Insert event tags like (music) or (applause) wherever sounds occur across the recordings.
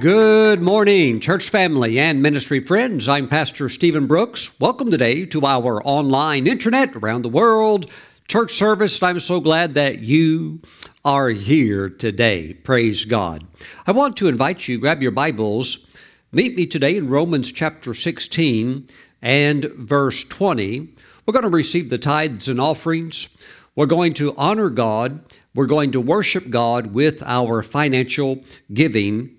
Good morning, church family and ministry friends. I'm Pastor Steven Brooks. Welcome today to our online internet around the world church service. I'm so glad that you are here today. Praise God. I want to invite you, grab your Bibles, meet me today in Romans chapter 16 and verse 20. We're going to receive the tithes and offerings. We're going to honor God. We're going to worship God with our financial giving.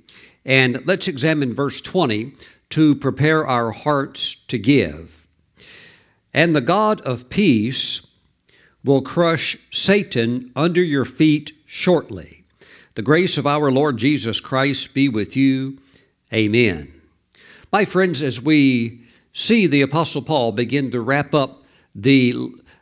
And let's examine verse 20 to prepare our hearts to give. And the God of peace will crush Satan under your feet shortly. The grace of our Lord Jesus Christ be with you. Amen. My friends, as we see the Apostle Paul begin to wrap up the,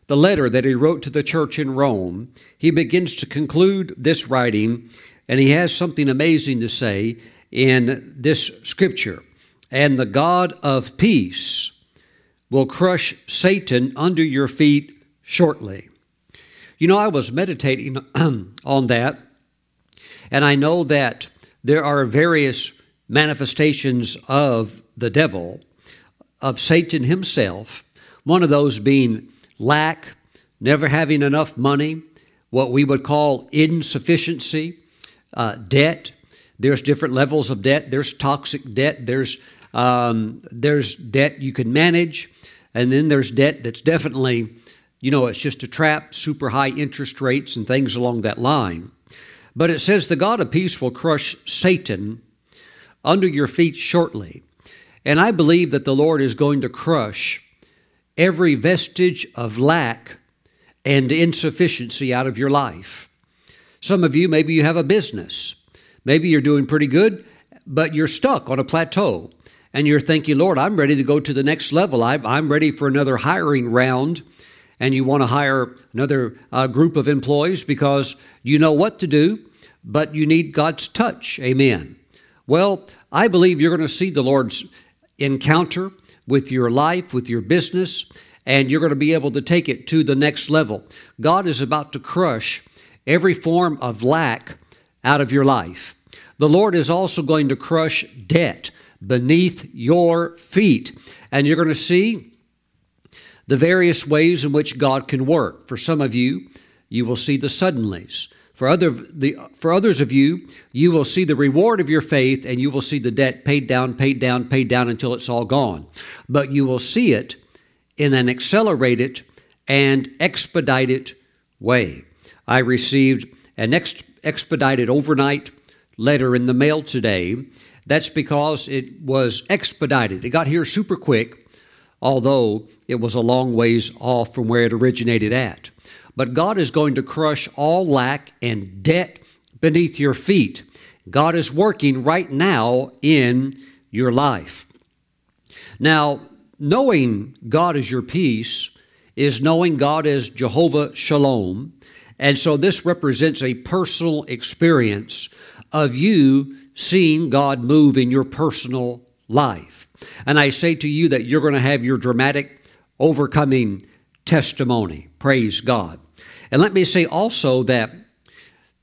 the letter that he wrote to the church in Rome, he begins to conclude this writing, and he has something amazing to say in this scripture. And the God of peace will crush Satan under your feet shortly. You know, I was meditating (clears throat) on that, and I know that there are various manifestations of the devil, of Satan himself, one of those being lack, never having enough money, what we would call insufficiency, uh, debt, there's different levels of debt. There's toxic debt. There's um, there's debt you can manage, and then there's debt that's definitely, you know, it's just a trap, super high interest rates and things along that line. But it says the God of peace will crush Satan under your feet shortly. And I believe that the Lord is going to crush every vestige of lack and insufficiency out of your life. Some of you, maybe you have a business Maybe you're doing pretty good, but you're stuck on a plateau and you're thinking, Lord, I'm ready to go to the next level. I'm ready for another hiring round. And you want to hire another uh, group of employees because you know what to do, but you need God's touch. Amen. Well, I believe you're going to see the Lord's encounter with your life, with your business, and you're going to be able to take it to the next level. God is about to crush every form of lack out of your life. The Lord is also going to crush debt beneath your feet. And you're going to see the various ways in which God can work. For some of you, you will see the suddenlies. For, other, the, for others of you, you will see the reward of your faith and you will see the debt paid down, paid down, paid down until it's all gone. But you will see it in an accelerated and expedited way. I received an ex- expedited overnight letter in the mail today. That's because it was expedited. It got here super quick, although it was a long ways off from where it originated at. But God is going to crush all lack and debt beneath your feet. God is working right now in your life. Now, knowing God is your peace is knowing God as Jehovah Shalom. And so this represents a personal experience of you seeing God move in your personal life. And I say to you that you're going to have your dramatic overcoming testimony. Praise God. And let me say also that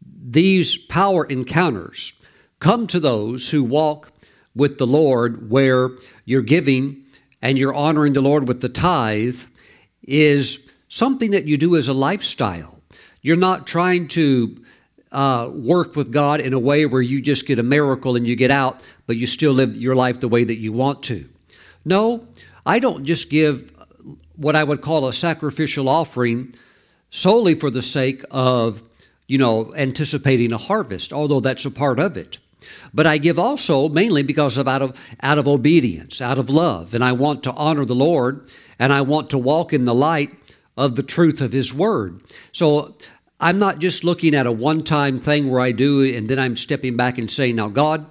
these power encounters come to those who walk with the Lord, where you're giving and you're honoring the Lord with the tithe is something that you do as a lifestyle. You're not trying to uh, work with God in a way where you just get a miracle and you get out, but you still live your life the way that you want to. No, I don't just give what I would call a sacrificial offering solely for the sake of, you know, anticipating a harvest, although that's a part of it. But I give also mainly because of out of out of obedience, out of love, and I want to honor the Lord and I want to walk in the light of the truth of his word. So I'm not just looking at a one time thing where I do and then I'm stepping back and saying, Now, God,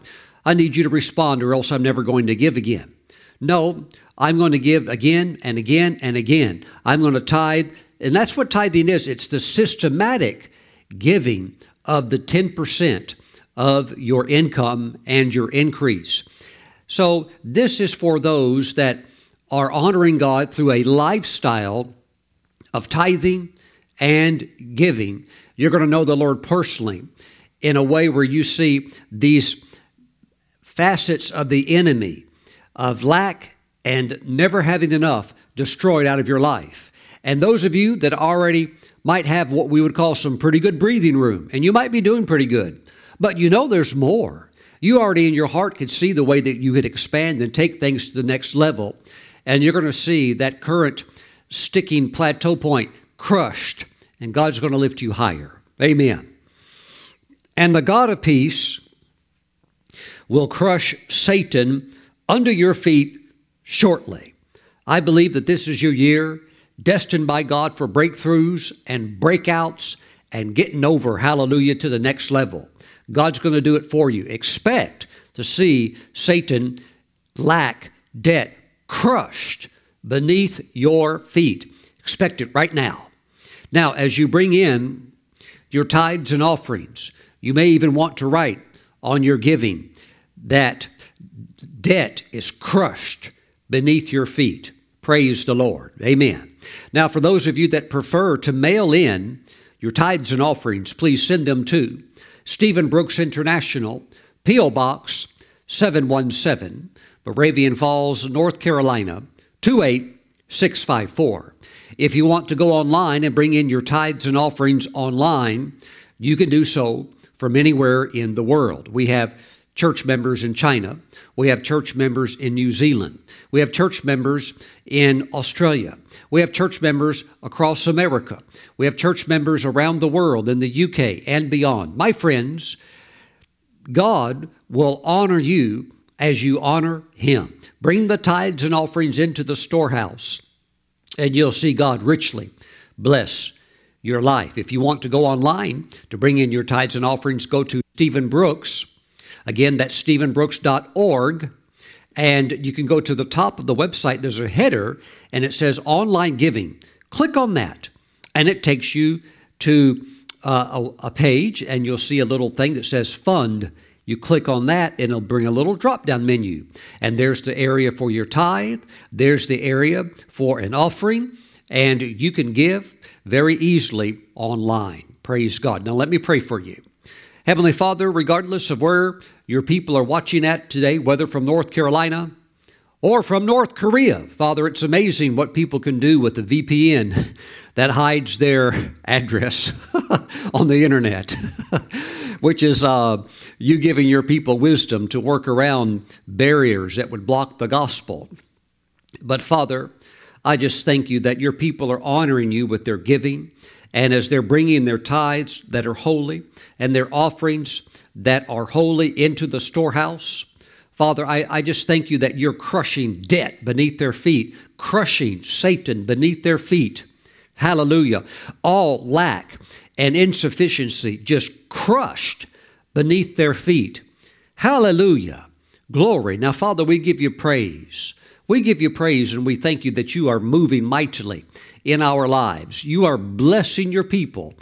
I need you to respond or else I'm never going to give again. No, I'm going to give again and again and again. I'm going to tithe. And that's what tithing is it's the systematic giving of the 10% of your income and your increase. So, this is for those that are honoring God through a lifestyle of tithing, and giving, you're going to know the Lord personally in a way where you see these facets of the enemy of lack and never having enough destroyed out of your life. And those of you that already might have what we would call some pretty good breathing room, and you might be doing pretty good, but you know there's more. You already in your heart could see the way that you could expand and take things to the next level, and you're going to see that current sticking plateau point crushed, and God's going to lift you higher. Amen. And the God of peace will crush Satan under your feet shortly. I believe that this is your year, destined by God for breakthroughs and breakouts and getting over, hallelujah, to the next level. God's going to do it for you. Expect to see Satan lack, debt crushed beneath your feet. Expect it right now. Now, as you bring in your tithes and offerings, you may even want to write on your giving that debt is crushed beneath your feet. Praise the Lord. Amen. Now, for those of you that prefer to mail in your tithes and offerings, please send them to Steven Brooks International, P.O. Box 717, Moravian Falls, North Carolina 28654. If you want to go online and bring in your tithes and offerings online, you can do so from anywhere in the world. We have church members in China. We have church members in New Zealand. We have church members in Australia. We have church members across America. We have church members around the world in the UK and beyond. My friends, God will honor you as you honor Him. Bring the tithes and offerings into the storehouse, and you'll see God richly bless your life. If you want to go online to bring in your tithes and offerings, go to Steven Brooks Again, that's stevenbrooks.org. And you can go to the top of the website, there's a header, and it says online giving. Click on that, and it takes you to uh, a, a, page, and you'll see a little thing that says fund. You click on that, and it'll bring a little drop down menu. And there's the area for your tithe, there's the area for an offering, and you can give very easily online. Praise God. Now, let me pray for you. Heavenly Father, regardless of where your people are watching at today, whether from North Carolina or from North Korea. Father, it's amazing what people can do with the VPN (laughs) that hides their address (laughs) on the internet, (laughs) which is uh, you giving your people wisdom to work around barriers that would block the gospel. But Father, I just thank you that your people are honoring you with their giving. And as they're bringing their tithes that are holy and their offerings that are holy into the storehouse. Father, I, I just thank you that you're crushing debt beneath their feet, crushing Satan beneath their feet. Hallelujah. All lack and insufficiency just crushed beneath their feet. Hallelujah. Glory. Now, Father, we give you praise. We give you praise and we thank you that you are moving mightily in our lives. You are blessing your people.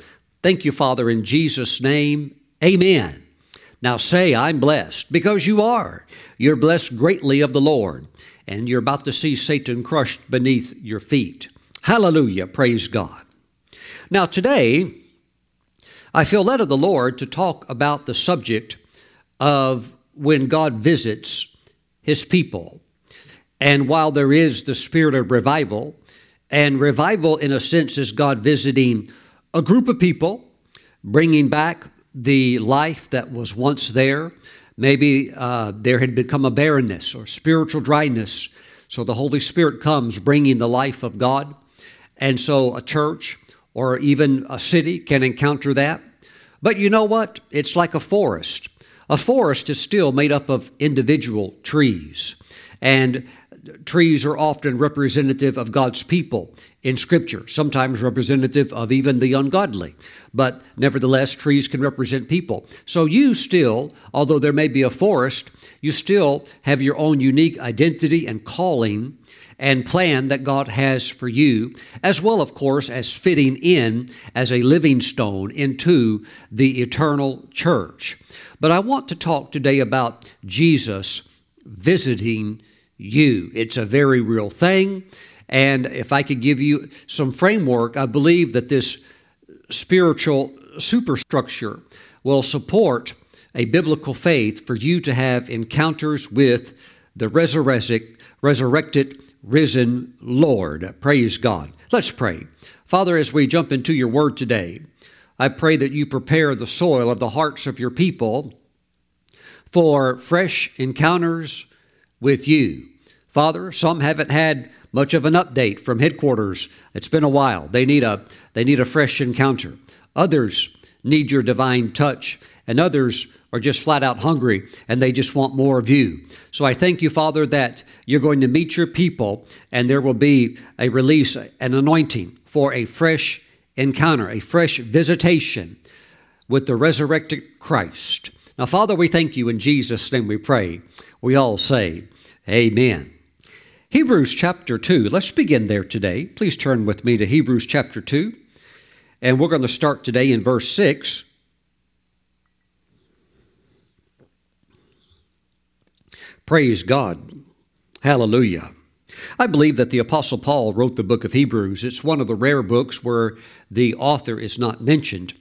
Thank you, Father, in Jesus' name. Amen. Now say, I'm blessed, because you are. You're blessed greatly of the Lord, and you're about to see Satan crushed beneath your feet. Hallelujah. Praise God. Now, today, I feel led of the Lord to talk about the subject of when God visits his people. And while there is the spirit of revival, and revival, in a sense, is God visiting a group of people, bringing back the life that was once there. Maybe uh, there had become a barrenness or spiritual dryness. So the Holy Spirit comes bringing the life of God. And so a church or even a city can encounter that. But you know what? It's like a forest. A forest is still made up of individual trees. And trees are often representative of God's people in Scripture, sometimes representative of even the ungodly. But nevertheless, trees can represent people. So you still, although there may be a forest, you still have your own unique identity and calling and plan that God has for you, as well, of course, as fitting in as a living stone into the eternal church. But I want to talk today about Jesus visiting you. It's a very real thing. And if I could give you some framework, I believe that this spiritual superstructure will support a biblical faith for you to have encounters with the resurrected, resurrected, risen Lord. Praise God. Let's pray. Father, as we jump into your word today, I pray that you prepare the soil of the hearts of your people for fresh encounters with you. Father, some haven't had much of an update from headquarters. It's been a while. They need a they need a fresh encounter. Others need your divine touch, and others are just flat out hungry and they just want more of you. So I thank you, Father, that you're going to meet your people and there will be a release, an anointing for a fresh encounter, a fresh visitation with the resurrected Christ. Now, Father, we thank you in Jesus' name we pray. We all say, Amen. Hebrews chapter 2. Let's begin there today. Please turn with me to Hebrews chapter 2. And we're going to start today in verse 6. Praise God. Hallelujah. I believe that the Apostle Paul wrote the book of Hebrews. It's one of the rare books where the author is not mentioned.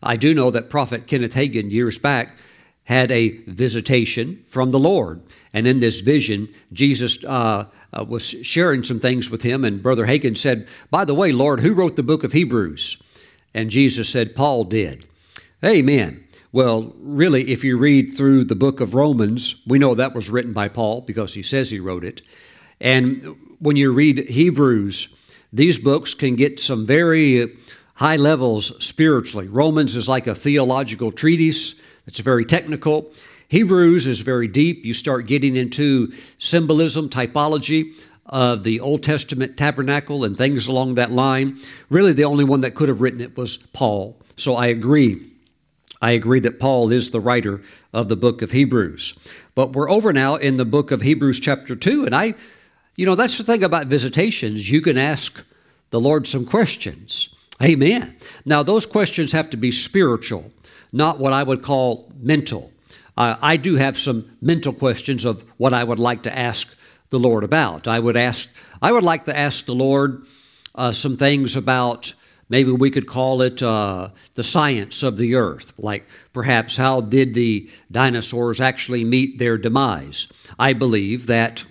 I do know that Prophet Kenneth Hagin, years back, had a visitation from the Lord. And in this vision, Jesus uh, uh, was sharing some things with him, and Brother Hagin said, By the way, Lord, who wrote the book of Hebrews? And Jesus said, Paul did. Amen. Well, really, if you read through the book of Romans, we know that was written by Paul because he says he wrote it. And when you read Hebrews, these books can get some very high levels spiritually. Romans is like a theological treatise, it's very technical. Hebrews is very deep. You start getting into symbolism, typology of the Old Testament tabernacle and things along that line. Really, the only one that could have written it was Paul. So I agree I agree that Paul is the writer of the book of Hebrews. But we're over now in the book of Hebrews, chapter 2. And I, you know, that's the thing about visitations. You can ask the Lord some questions. Amen. Now, those questions have to be spiritual, not what I would call mental. Uh, I do have some mental questions of what I would like to ask the Lord about. I would ask, I would like to ask the Lord uh, some things about Maybe we could call it uh, the science of the earth, like perhaps how did the dinosaurs actually meet their demise? I believe that,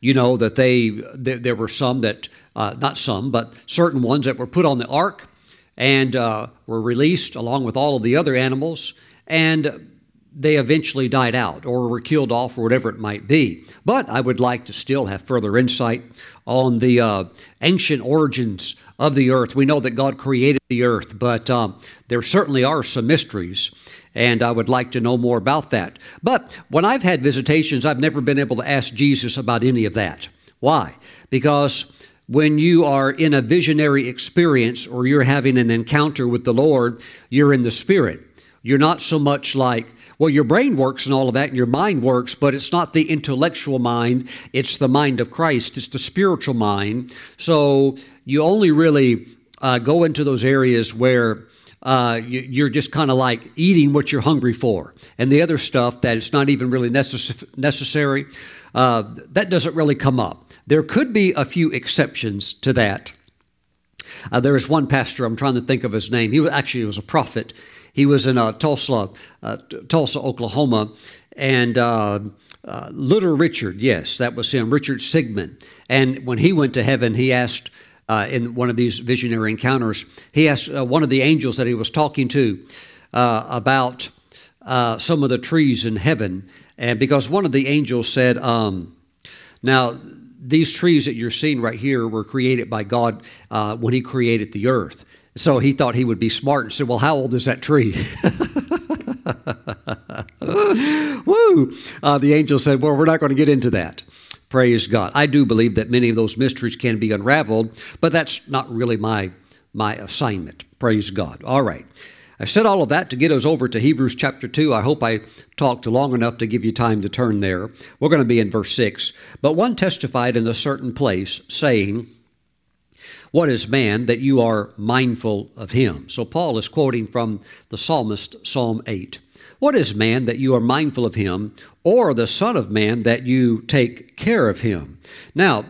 you know, that they, there, there were some that, uh, not some, but certain ones that were put on the ark and uh, were released along with all of the other animals, and they eventually died out or were killed off or whatever it might be. But I would like to still have further insight on the uh, ancient origins of the earth. We know that God created the earth, but um, there certainly are some mysteries, and I would like to know more about that. But when I've had visitations, I've never been able to ask Jesus about any of that. Why? Because when you are in a visionary experience or you're having an encounter with the Lord, you're in the Spirit. You're not so much like, well, your brain works and all of that, and your mind works, but it's not the intellectual mind, it's the mind of Christ, it's the spiritual mind. So you only really uh, go into those areas where uh, you, are just kind of like eating what you're hungry for. And the other stuff that it's not even really necess- necessary, uh, that doesn't really come up. There could be a few exceptions to that. Uh, there was one pastor, I'm trying to think of his name. He was, actually was a prophet. He was in uh, Tulsa, uh, Tulsa, Oklahoma, and uh, uh, Little Richard, yes, that was him, Richard Sigmund. And when he went to heaven, he asked uh, in one of these visionary encounters, he asked uh, one of the angels that he was talking to about some of the trees in heaven. And because one of the angels said, um, Now, these trees that you're seeing right here were created by God when He created the earth. So he thought he would be smart and said, Well, how old is that tree? (laughs) Woo! Uh, the angel said, Well, we're not going to get into that. Praise God. I do believe that many of those mysteries can be unraveled, but that's not really my, my assignment. Praise God. All right. I said all of that to get us over to Hebrews chapter 2. I hope I talked long enough to give you time to turn there. We're going to be in verse 6. But one testified in a certain place, saying, What is man that you are mindful of him? So Paul is quoting from the psalmist, Psalm 8. What is man that you are mindful of him, or the Son of Man that you take care of him? Now,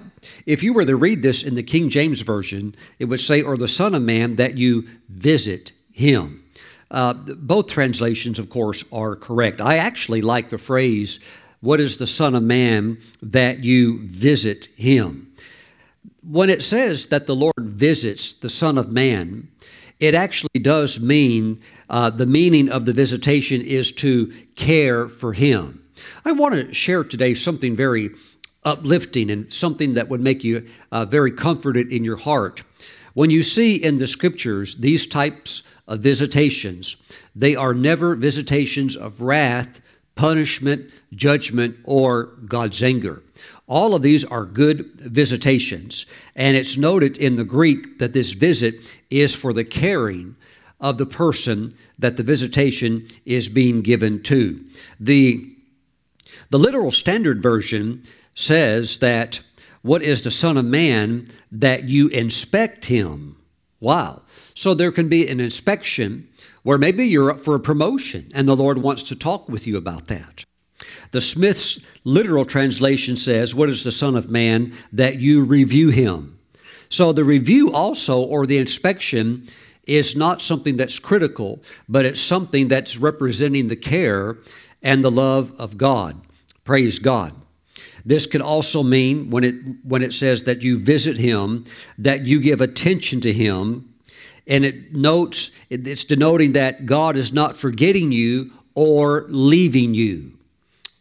if you were to read this in the King James Version, it would say, or the Son of Man that you visit him. uh, both translations, of course, are correct. I actually like the phrase, What is the Son of Man that you visit him? When it says that the Lord visits the Son of Man, it actually does mean uh, the meaning of the visitation is to care for him. I want to share today something very uplifting and something that would make you uh, very comforted in your heart. When you see in the scriptures these types of visitations, they are never visitations of wrath, punishment, judgment, or God's anger. All of these are good visitations, and it's noted in the Greek that this visit is for the caring of the person that the visitation is being given to. The, the literal standard version says that what is the Son of Man that you inspect him? Wow. So there can be an inspection where maybe you're up for a promotion and the Lord wants to talk with you about that. The Smith's literal translation says, What is the Son of Man that you review him? So the review also, or the inspection, is not something that's critical, but it's something that's representing the care and the love of God. Praise God. This could also mean when it when it says that you visit him, that you give attention to him, and it notes it's denoting that God is not forgetting you or leaving you.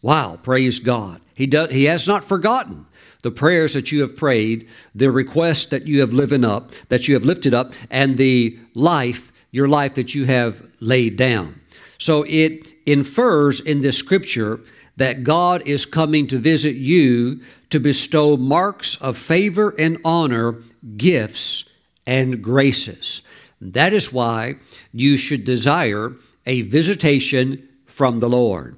Wow, praise God. He does he has not forgotten the prayers that you have prayed, the requests that you have lived up, that you have lifted up, and the life, your life that you have laid down. So it infers in this scripture that God is coming to visit you to bestow marks of favor and honor, gifts, and graces. That is why you should desire a visitation from the Lord.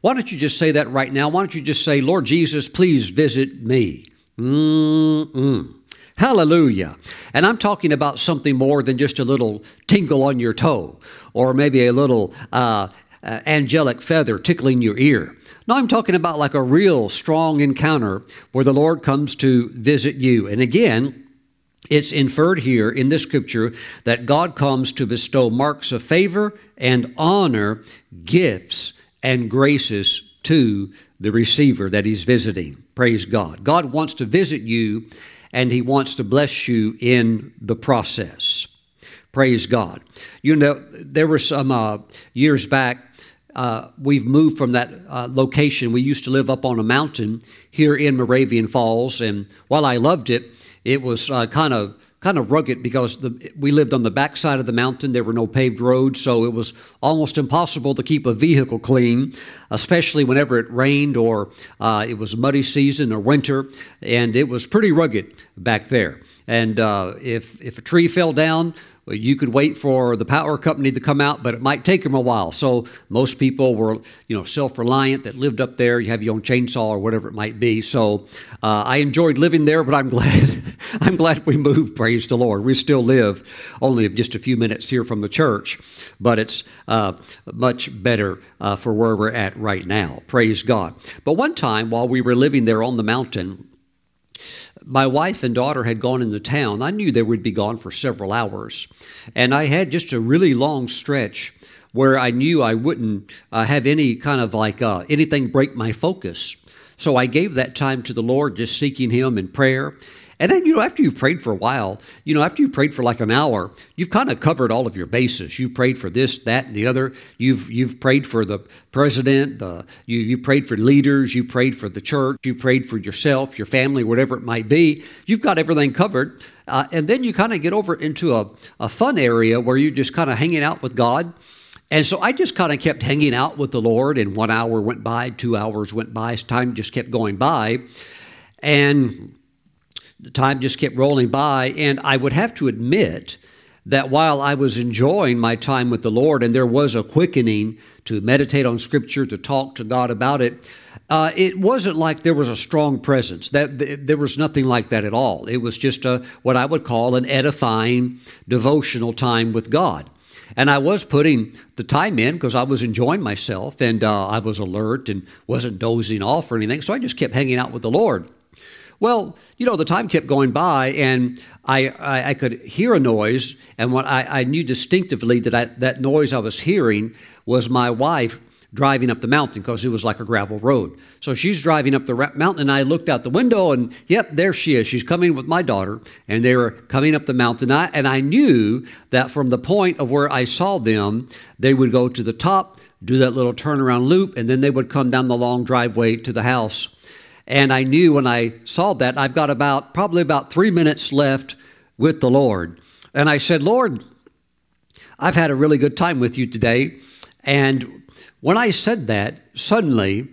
Why don't you just say that right now? Why don't you just say, Lord Jesus, please visit me? Mm-mm. Hallelujah. And I'm talking about something more than just a little tingle on your toe or maybe a little uh, uh, angelic feather tickling your ear. No, I'm talking about like a real strong encounter where the Lord comes to visit you. And again, it's inferred here in this scripture that God comes to bestow marks of favor and honor, gifts and graces to the receiver that he's visiting. Praise God. God wants to visit you and he wants to bless you in the process. Praise God. You know, there were some uh, years back, uh, we've moved from that uh, location. We used to live up on a mountain here in Moravian Falls, and while I loved it, it was uh, kind of kind of rugged because the, we lived on the backside of the mountain. There were no paved roads, so it was almost impossible to keep a vehicle clean, especially whenever it rained or uh, it was muddy season or winter. And it was pretty rugged back there. And uh, if if a tree fell down, you could wait for the power company to come out, but it might take them a while. So most people were, you know, self-reliant that lived up there. You have your own chainsaw or whatever it might be. So uh, I enjoyed living there, but I'm (laughs) glad I'm glad we moved. Praise the Lord. We still live only just a few minutes here from the church, but it's uh, much better uh, for where we're at right now. Praise God. But one time while we were living there on the mountain, my wife and daughter had gone into town. I knew they would be gone for several hours. And I had just a really long stretch where I knew I wouldn't uh, have any kind of like uh, anything break my focus. So I gave that time to the Lord, just seeking Him in prayer. And then, you know, after you've prayed for a while, you know, after you've prayed for like an hour, you've kind of covered all of your bases. You've prayed for this, that, and the other. You've you've prayed for the president. The you you prayed for leaders. You prayed for the church. You prayed for yourself, your family, whatever it might be. You've got everything covered. Uh, and then you kind of get over into a, a fun area where you're just kind of hanging out with God. And so I just kind of kept hanging out with the Lord, and one hour went by, two hours went by, time just kept going by. And the time just kept rolling by. And I would have to admit that while I was enjoying my time with the Lord and there was a quickening to meditate on Scripture, to talk to God about it, uh, it wasn't like there was a strong presence. That th- there was nothing like that at all. It was just a what I would call an edifying devotional time with God. And I was putting the time in because I was enjoying myself and uh, I was alert and wasn't dozing off or anything. So I just kept hanging out with the Lord. Well, you know, the time kept going by, and I, I, I could hear a noise, and what I, I knew distinctively that I, that noise I was hearing was my wife driving up the mountain because it was like a gravel road. So she's driving up the mountain, and I looked out the window, and yep, there she is. She's coming with my daughter, and they were coming up the mountain. I, and I knew that from the point of where I saw them, they would go to the top, do that little turnaround loop, and then they would come down the long driveway to the house. And I knew when I saw that, I've got about probably about three minutes left with the Lord. And I said, Lord, I've had a really good time with you today. And when I said that, suddenly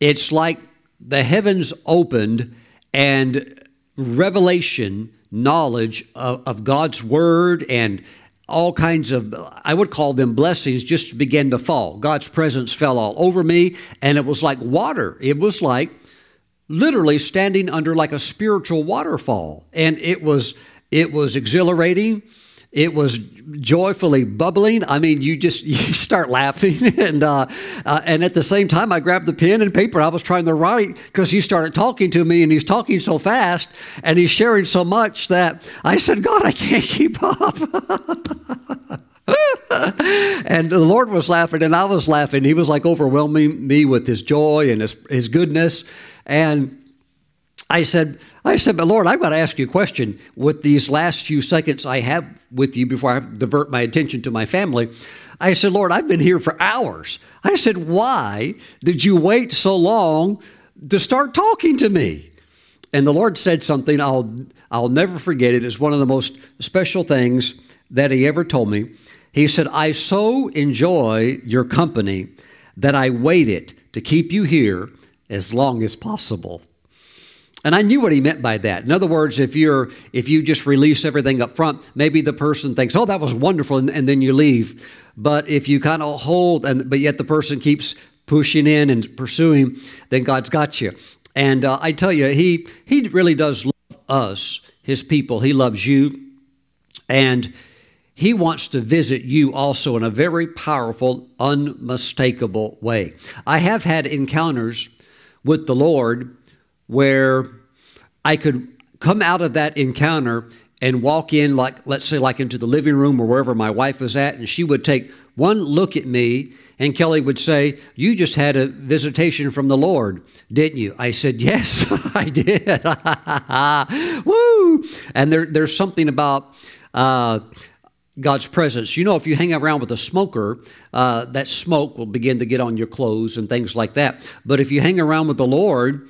it's like the heavens opened and revelation, knowledge of, of, God's word and all kinds of, I would call them blessings, just began to fall. God's presence fell all over me, and it was like water. It was like literally standing under like a spiritual waterfall. And it was, it was exhilarating it was joyfully bubbling. I mean, you just (laughs) you start laughing, (laughs) and uh, uh, and at the same time, I grabbed the pen and paper. I was trying to write because he started talking to me, and he's talking so fast, and he's sharing so much that I said, "God, I can't keep up." (laughs) (laughs) and the Lord was laughing, and I was laughing. He was like overwhelming me with His joy and His His goodness, and I said, I said, but Lord, I've got to ask you a question. With these last few seconds I have with you before I divert my attention to my family, I said, Lord, I've been here for hours. I said, why did you wait so long to start talking to me? And the Lord said something I'll, I'll never forget it. It's one of the most special things that He ever told me. He said, I so enjoy your company that I waited to keep you here as long as possible. And I knew what he meant by that. In other words, if you're if you just release everything up front, maybe the person thinks, "Oh, that was wonderful," and, and then you leave. But if you kind of hold, and but yet the person keeps pushing in and pursuing, then God's got you. And uh, I tell you, he he really does love us, his people. He loves you, and he wants to visit you also in a very powerful, unmistakable way. I have had encounters with the Lord where I could come out of that encounter and walk in, like, let's say, like into the living room or wherever my wife was at, and she would take one look at me, and Kelly would say, You just had a visitation from the Lord, didn't you? I said, Yes, (laughs) I did. (laughs) Woo! And there, there's something about. Uh, God's presence. You know, if you hang around with a smoker, uh, that smoke will begin to get on your clothes and things like that. But if you hang around with the Lord,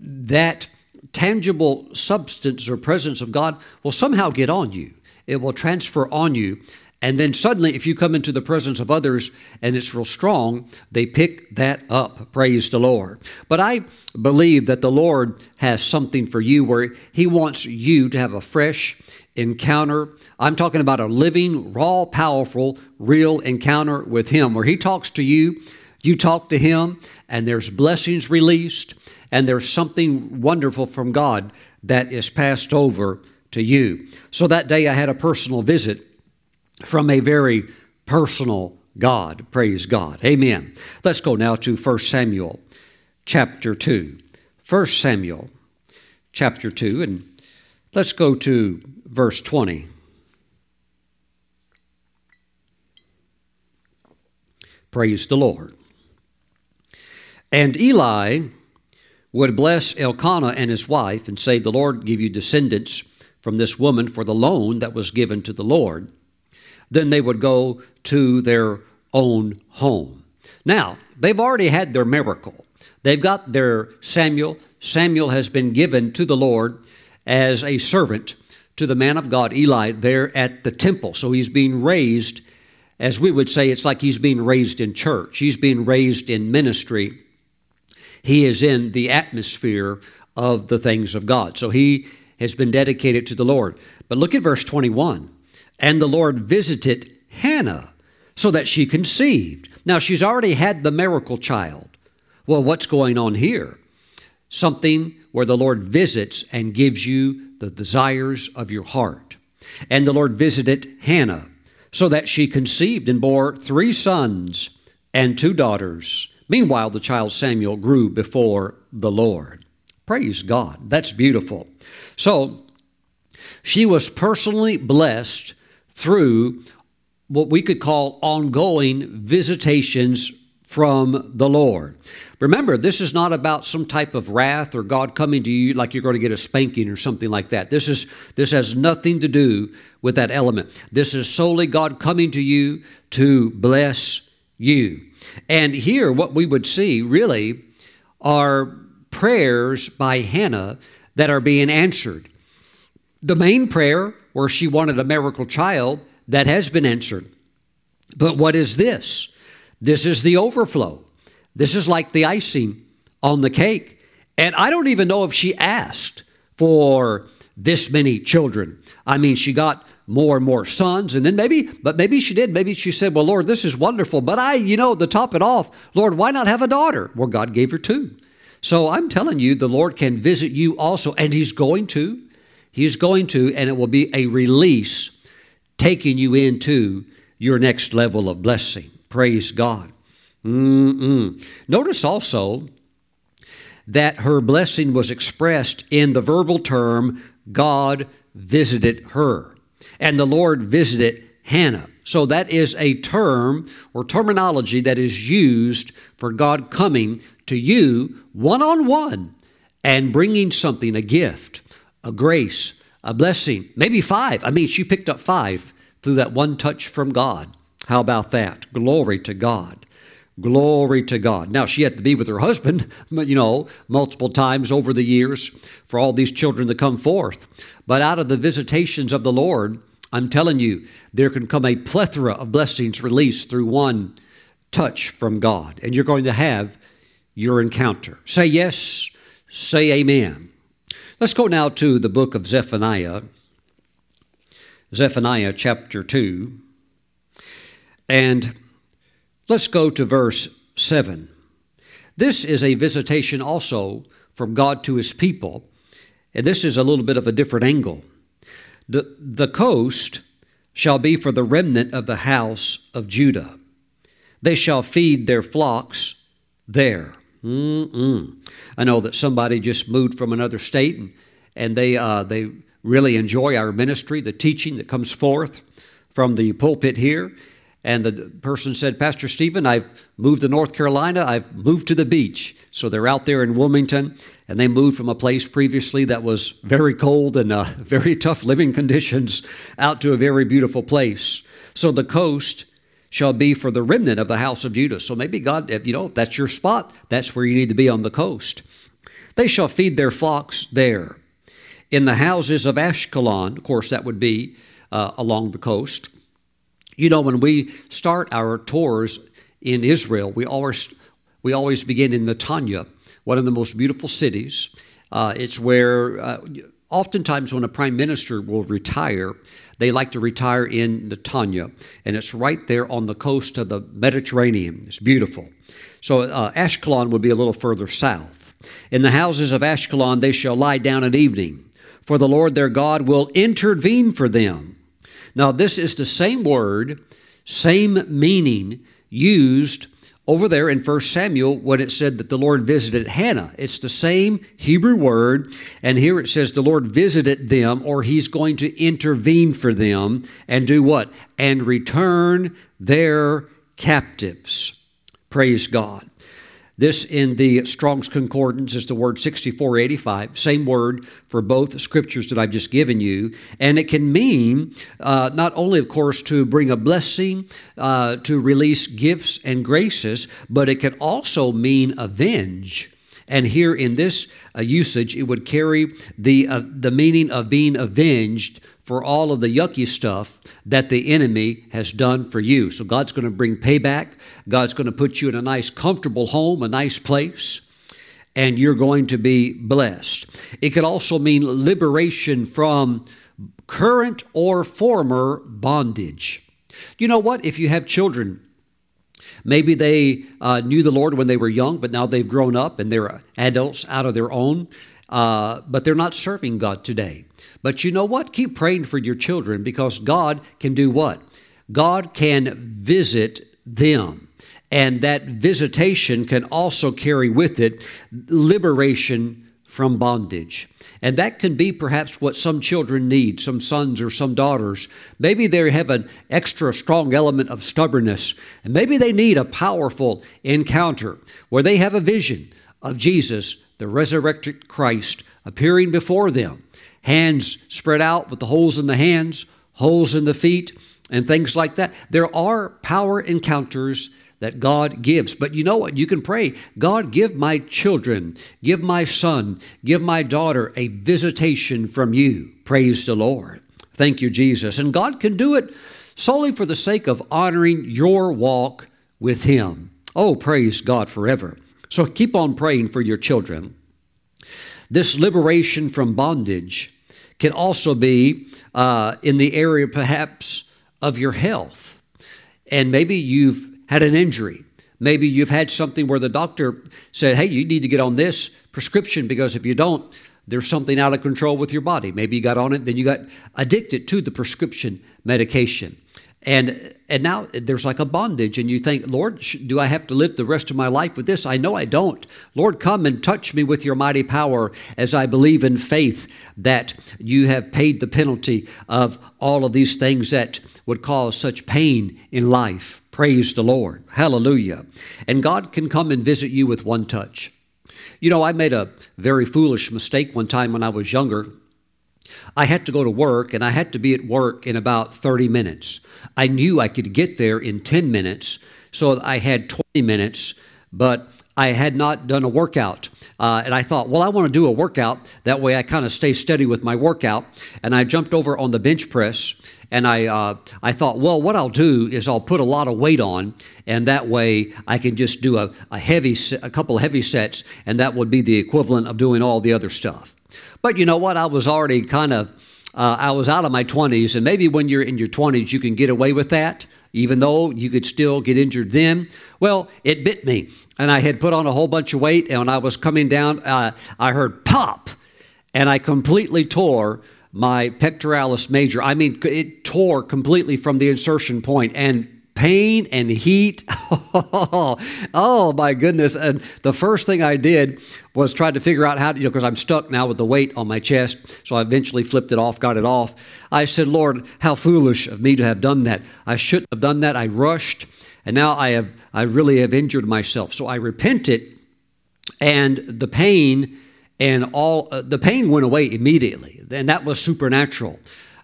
that tangible substance or presence of God will somehow get on you. It will transfer on you. And then suddenly, if you come into the presence of others and it's real strong, they pick that up. Praise the Lord. But I believe that the Lord has something for you where He wants you to have a fresh encounter. I'm talking about a living, raw, powerful, real encounter with Him where He talks to you, you talk to Him, and there's blessings released and there's something wonderful from God that is passed over to you. So that day I had a personal visit from a very personal God. Praise God. Amen. Let's go now to 1 Samuel chapter 2. 1 Samuel chapter 2, and let's go to verse 20. Praise the Lord. And Eli would bless Elkanah and his wife and say, The Lord give you descendants from this woman for the loan that was given to the Lord, then they would go to their own home. Now, they've already had their miracle. They've got their Samuel. Samuel has been given to the Lord as a servant to the man of God, Eli, there at the temple. So he's being raised, as we would say, it's like he's being raised in church. He's being raised in ministry he is in the atmosphere of the things of God. So he has been dedicated to the Lord. But look at verse 21. And the Lord visited Hannah so that she conceived. Now, she's already had the miracle child. Well, what's going on here? Something where the Lord visits and gives you the desires of your heart. And the Lord visited Hannah so that she conceived and bore three sons and two daughters. Meanwhile, the child Samuel grew before the Lord. Praise God. That's beautiful. So, she was personally blessed through what we could call ongoing visitations from the Lord. Remember, this is not about some type of wrath or God coming to you like you're going to get a spanking or something like that. This is this has nothing to do with that element. This is solely God coming to you to bless you. And here what we would see really are prayers by Hannah that are being answered. The main prayer where she wanted a miracle child that has been answered. But what is this? This is the overflow. This is like the icing on the cake. And I don't even know if she asked for this many children. I mean, she got more and more sons, and then maybe, but maybe she did. Maybe she said, Well, Lord, this is wonderful, but I, you know, to top it off, Lord, why not have a daughter? Well, God gave her two. So I'm telling you, the Lord can visit you also, and He's going to. He's going to, and it will be a release taking you into your next level of blessing. Praise God. Mm-mm. Notice also that her blessing was expressed in the verbal term, God visited her. And the Lord visited Hannah. So that is a term or terminology that is used for God coming to you one on one and bringing something, a gift, a grace, a blessing, maybe five. I mean, she picked up five through that one touch from God. How about that? Glory to God. Glory to God. Now, she had to be with her husband, (laughs) you know, multiple times over the years for all these children to come forth. But out of the visitations of the Lord, I'm telling you, there can come a plethora of blessings released through one touch from God. And you're going to have your encounter. Say yes, say amen. Let's go now to the book of Zephaniah, Zephaniah chapter 2. And let's go to verse 7. This is a visitation also from God to his people. And this is a little bit of a different angle. The, the coast shall be for the remnant of the house of Judah. They shall feed their flocks there. Mm-mm. I know that somebody just moved from another state and, and they, uh, they really enjoy our ministry, the teaching that comes forth from the pulpit here. And the person said, Pastor Steven, I've moved to North Carolina. I've moved to the beach. So they're out there in Wilmington, and they moved from a place previously that was very cold and uh, (laughs) very tough living conditions out to a very beautiful place. So the coast shall be for the remnant of the house of Judah. So maybe God, you know, if that's your spot, that's where you need to be on the coast. They shall feed their flocks there. In the houses of Ashkelon, of course, that would be uh, along the coast. You know, when we start our tours in Israel, we always we always begin in Netanya, one of the most beautiful cities. Uh, it's where uh, oftentimes when a prime minister will retire, they like to retire in Netanya, and it's right there on the coast of the Mediterranean. It's beautiful. So uh, Ashkelon would be a little further south. In the houses of Ashkelon they shall lie down at evening for the Lord their God will intervene for them. Now, this is the same word, same meaning used over there in 1 Samuel when it said that the Lord visited Hannah. It's the same Hebrew word, and here it says the Lord visited them, or He's going to intervene for them and do what? And return their captives. Praise God. This in the Strong's Concordance is the word 6485, same word for both scriptures that I've just given you. And it can mean uh, not only, of course, to bring a blessing, uh, to release gifts and graces, but it can also mean avenge. And here in this uh, usage, it would carry the, uh, the meaning of being avenged for all of the yucky stuff that the enemy has done for you. So God's going to bring payback. God's going to put you in a nice, comfortable home, a nice place, and you're going to be blessed. It could also mean liberation from current or former bondage. You know what? If you have children, Maybe they uh, knew the Lord when they were young, but now they've grown up and they're adults out of their own, uh, but they're not serving God today. But you know what? Keep praying for your children because God can do what? God can visit them. And that visitation can also carry with it liberation from bondage. And that can be perhaps what some children need, some sons or some daughters. Maybe they have an extra strong element of stubbornness, and maybe they need a powerful encounter where they have a vision of Jesus, the resurrected Christ, appearing before them. Hands spread out with the holes in the hands, holes in the feet, and things like that. There are power encounters that God gives. But you know what? You can pray, God, give my children, give my son, give my daughter a visitation from you. Praise the Lord. Thank you, Jesus. And God can do it solely for the sake of honoring your walk with Him. Oh, praise God forever. So keep on praying for your children. This liberation from bondage can also be uh, in the area perhaps of your health. And maybe you've had an injury. Maybe you've had something where the doctor said, hey, you need to get on this prescription because if you don't, there's something out of control with your body. Maybe you got on it, then you got addicted to the prescription medication. And and now there's like a bondage, and you think, Lord, do I have to live the rest of my life with this? I know I don't. Lord, come and touch me with your mighty power as I believe in faith that you have paid the penalty of all of these things that would cause such pain in life. Praise the Lord. Hallelujah. And God can come and visit you with one touch. You know, I made a very foolish mistake one time when I was younger. I had to go to work and I had to be at work in about 30 minutes. I knew I could get there in 10 minutes, so I had 20 minutes, but I had not done a workout. Uh, and I thought, well, I want to do a workout. That way I kind of stay steady with my workout. And I jumped over on the bench press and I, uh, I thought, well, what I'll do is I'll put a lot of weight on, and that way I can just do a, a heavy, a couple of heavy sets, and that would be the equivalent of doing all the other stuff. But you know what? I was already kind of, uh, I was out of my 20s, and maybe when you're in your 20s, you can get away with that, even though you could still get injured then. Well, it bit me, and I had put on a whole bunch of weight, and when I was coming down, uh, I heard pop, and I completely tore my pectoralis major. I mean, it tore completely from the insertion point and pain and heat. (laughs) oh my goodness. And the first thing I did was try to figure out how to, you know, because I'm stuck now with the weight on my chest. So I eventually flipped it off, got it off. I said, Lord, how foolish of me to have done that. I shouldn't have done that. I rushed. And now I have, I really have injured myself. So I repented and the pain and all uh, the pain went away immediately, and that was supernatural.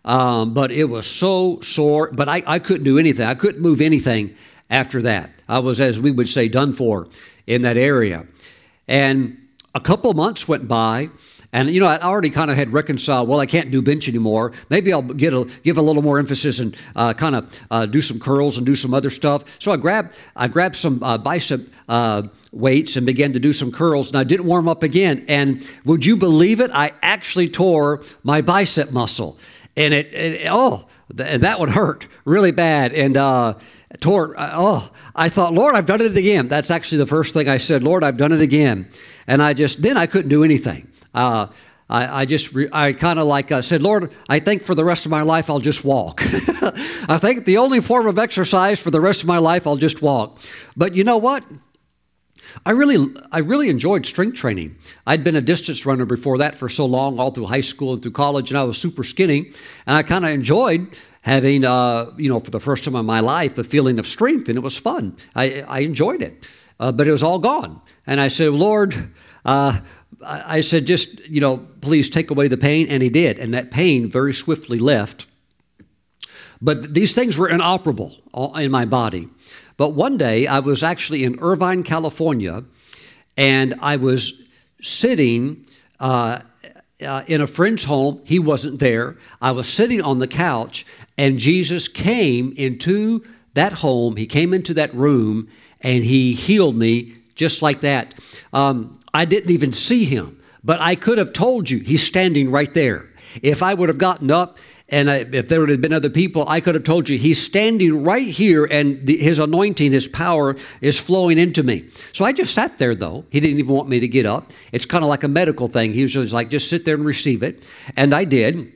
Um, but it was so sore, but I, I couldn't do anything. I couldn't move anything after that. I was, as we would say, done for in that area. And a couple months went by, and you know, I already kind of had reconciled. Well, I can't do bench anymore. Maybe I'll get a, give a little more emphasis and uh, kind of uh, do some curls and do some other stuff. So I grabbed I grabbed some uh, bicep uh, weights and began to do some curls, and I didn't warm up again. And would you believe it? I actually tore my bicep muscle, and it, it oh, and that would hurt really bad. And uh, tore. Uh, oh, I thought, Lord, I've done it again. That's actually the first thing I said. Lord, I've done it again. And I just then I couldn't do anything. Uh, I, I, just, I kind of like uh, said, Lord, I think for the rest of my life I'll just walk. (laughs) I think the only form of exercise for the rest of my life I'll just walk. But you know what? I really, I really enjoyed strength training. I'd been a distance runner before that for so long, all through high school and through college, and I was super skinny. And I kind of enjoyed having, uh, you know, for the first time in my life, the feeling of strength, and it was fun. I, I enjoyed it, uh, but it was all gone. And I said, Lord, uh, I said, just, you know, please take away the pain. And he did. And that pain very swiftly left. But these things were inoperable in my body. But one day I was actually in Irvine, California, and I was sitting uh, uh, in a friend's home. He wasn't there. I was sitting on the couch, and Jesus came into that home. He came into that room, and he healed me just like that. Um, I didn't even see him, but I could have told you he's standing right there. If I would have gotten up and I, if there would have been other people, I could have told you he's standing right here and the, his anointing, his power is flowing into me. So I just sat there though. He didn't even want me to get up. It's kind of like a medical thing. He was just like, just sit there and receive it. And I did.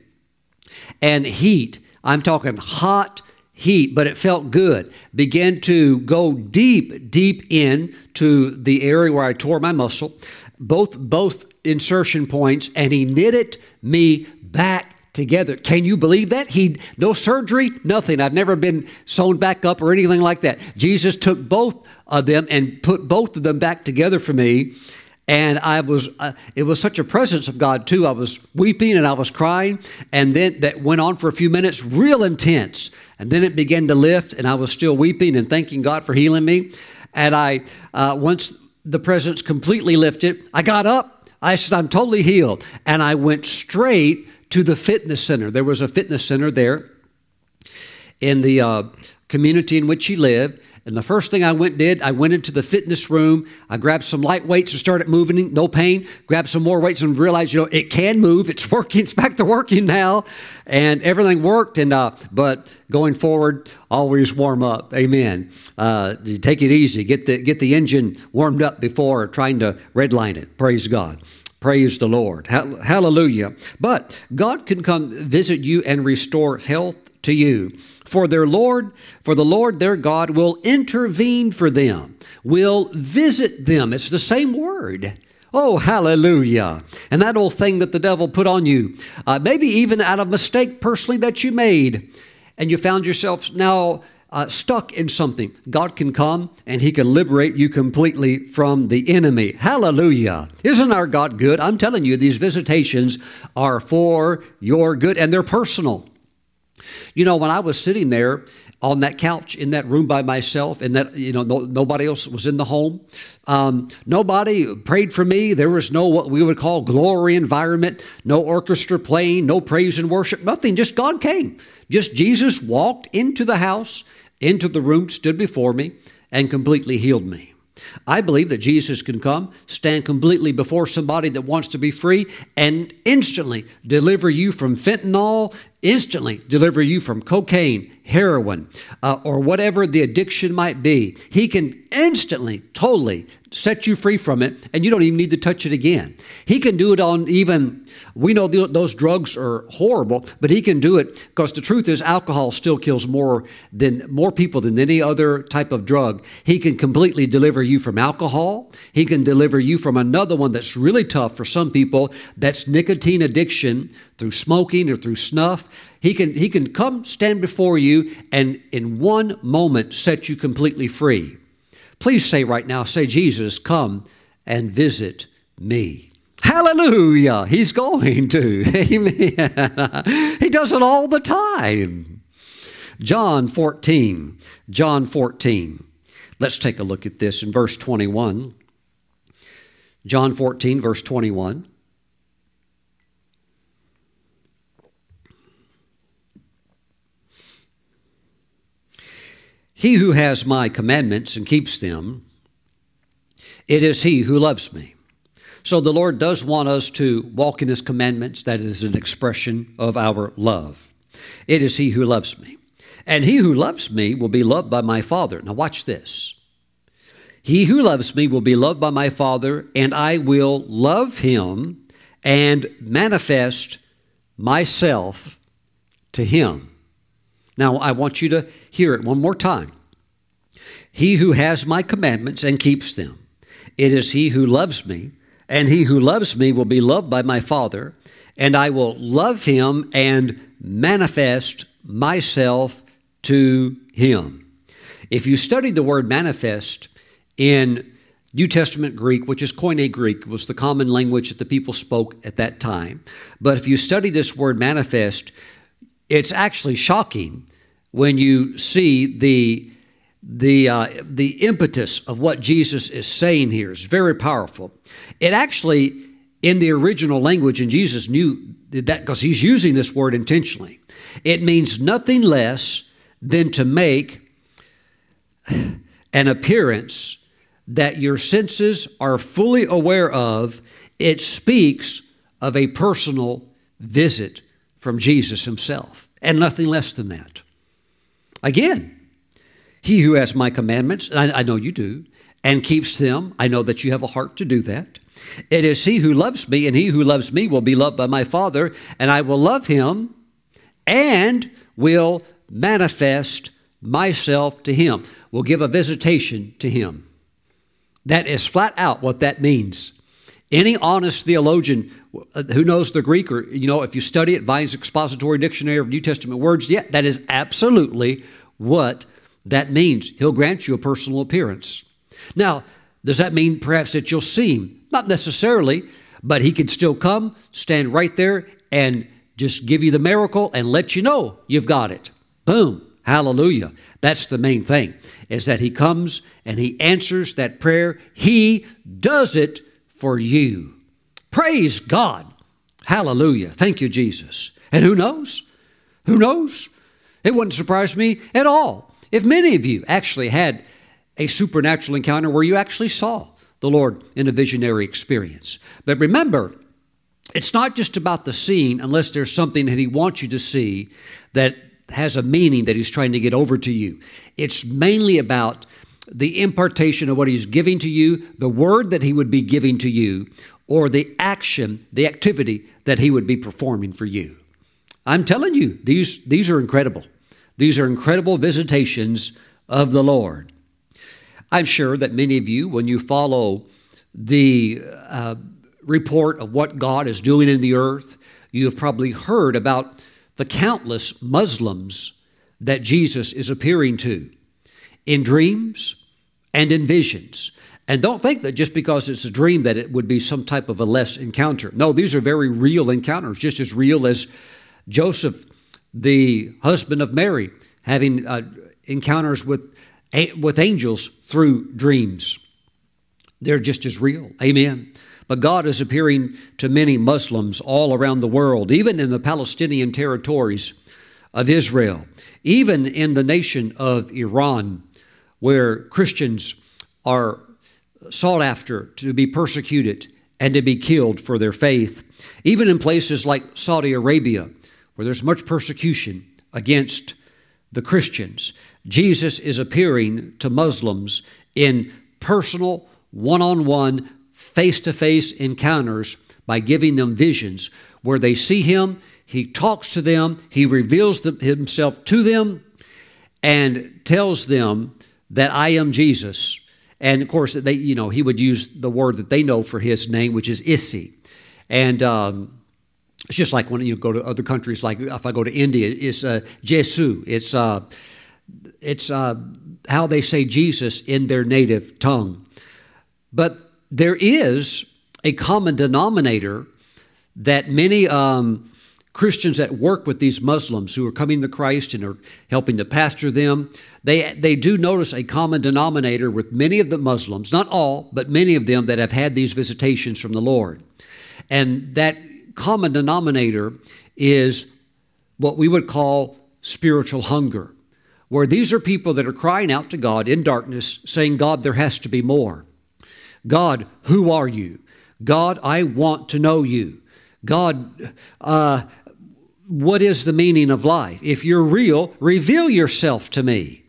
And heat, I'm talking hot heat, but it felt good. Began to go deep, deep in to the area where I tore my muscle. Both both insertion points and he knitted me back together. Can you believe that? He no surgery, nothing. I've never been sewn back up or anything like that. Jesus took both of them and put both of them back together for me. And I was, uh, it was such a presence of God too. I was weeping and I was crying. And then that went on for a few minutes, real intense. And then it began to lift, and I was still weeping and thanking God for healing me. And I, uh, once the presence completely lifted, I got up. I said, I'm totally healed. And I went straight to the fitness center. There was a fitness center there in the uh, community in which he lived. And the first thing I went did, I went into the fitness room. I grabbed some light weights and started moving, no pain. Grabbed some more weights and realized, you know, it can move. It's (laughs) working. It's back to working now, and everything worked. And uh, but going forward, always warm up. Amen. Uh, take it easy. Get the get the engine warmed up before trying to redline it. Praise God. Praise the Lord. Hallelujah. But God can come visit you and restore health to you. For their Lord, for the Lord their God will intervene for them, will visit them. It's the same word. Oh, hallelujah. And that old thing that the devil put on you, uh, maybe even out of mistake personally that you made, and you found yourself now uh, stuck in something, God can come and He can liberate you completely from the enemy. Hallelujah. Isn't our God good? I'm telling you, these visitations are for your good and they're personal. You know, when I was sitting there on that couch in that room by myself, and that you know no, nobody else was in the home, um, nobody prayed for me. There was no what we would call glory environment, no orchestra playing, no praise and worship, nothing. Just God came. Just Jesus walked into the house, into the room, stood before me, and completely healed me. I believe that Jesus can come, stand completely before somebody that wants to be free, and instantly deliver you from fentanyl, instantly deliver you from cocaine, heroin, uh, or whatever the addiction might be. He can instantly, totally set you free from it, and you don't even need to touch it again. He can do it on even, we know those drugs are horrible, but he can do it because the truth is alcohol still kills more than more people than any other type of drug. He can completely deliver you from alcohol. He can deliver you from another one that's really tough for some people, that's nicotine addiction through smoking or through snuff. He can, he can come stand before you and in one moment set you completely free. Please say right now, say, Jesus, come and visit me. Hallelujah. He's going to. (laughs) Amen. he does it all the time. John 14. John 14. Let's take a look at this in verse 21. John 14, verse 21. He who has my commandments and keeps them, it is he who loves me. So the Lord does want us to walk in his commandments. That is an expression of our love. It is he who loves me. And he who loves me will be loved by my Father. Now, watch this. He who loves me will be loved by my Father, and I will love him and manifest myself to him. Now, I want you to hear it one more time. He who has my commandments and keeps them, it is he who loves me, and he who loves me will be loved by my Father, and I will love him and manifest myself to him. If you study the word manifest in New Testament Greek, which is Koine Greek, was the common language that the people spoke at that time. But if you study this word manifest, it's actually shocking when you see the the uh, the impetus of what Jesus is saying here is very powerful. It actually, in the original language, and Jesus knew that because he's using this word intentionally, it means nothing less than to make an appearance that your senses are fully aware of. It speaks of a personal visit from Jesus himself and nothing less than that. Again, he who has my commandments, I, I know you do, and keeps them, I know that you have a heart to do that. It is he who loves me, and he who loves me will be loved by my Father, and I will love him and will manifest myself to him, will give a visitation to him. That is flat out what that means. Any honest theologian uh, who knows the Greek, or you know, if you study it, Vine's Expository Dictionary of New Testament Words, yeah, that is absolutely what that means. He'll grant you a personal appearance. Now, does that mean perhaps that you'll see him? Not necessarily, but he can still come, stand right there, and just give you the miracle and let you know you've got it. Boom. Hallelujah. That's the main thing, is that he comes and he answers that prayer. He does it for you. Praise God. Hallelujah. Thank you, Jesus. And who knows? Who knows? It wouldn't surprise me at all if many of you actually had a supernatural encounter where you actually saw the Lord in a visionary experience. But remember, it's not just about the seeing unless there's something that He wants you to see that has a meaning that He's trying to get over to you. It's mainly about the impartation of what He's giving to you, the word that He would be giving to you, or the action, the activity that He would be performing for you. I'm telling you, these, these are incredible. These are incredible visitations of the Lord. I'm sure that many of you, when you follow the uh, report of what God is doing in the earth, you have probably heard about the countless Muslims that Jesus is appearing to in dreams and in visions. And don't think that just because it's a dream that it would be some type of a less encounter. No, these are very real encounters, just as real as Joseph, the husband of Mary, having uh, encounters with with angels through dreams. They're just as real. Amen. But God is appearing to many Muslims all around the world, even in the Palestinian territories of Israel, even in the nation of Iran, where Christians are sought after to be persecuted and to be killed for their faith, even in places like Saudi Arabia, where there's much persecution against the Christians. Jesus is appearing to Muslims in personal, one on one, face to face encounters by giving them visions where they see Him, He talks to them, He reveals Himself to them, and tells them that I am Jesus. And of course, they, you know, He would use the word that they know for His name, which is Isa. And um, it's just like when you go to other countries, like if I go to India, it's uh, Jesu. It's uh, it's uh, how they say Jesus in their native tongue. But there is a common denominator that many um, Christians that work with these Muslims who are coming to Christ and are helping to pastor them, they, they do notice a common denominator with many of the Muslims, not all, but many of them that have had these visitations from the Lord. And that common denominator is what we would call spiritual hunger where these are people that are crying out to God in darkness, saying, God, there has to be more. God, who are you? God, I want to know you. God, uh, what is the meaning of life? If you're real, reveal yourself to me.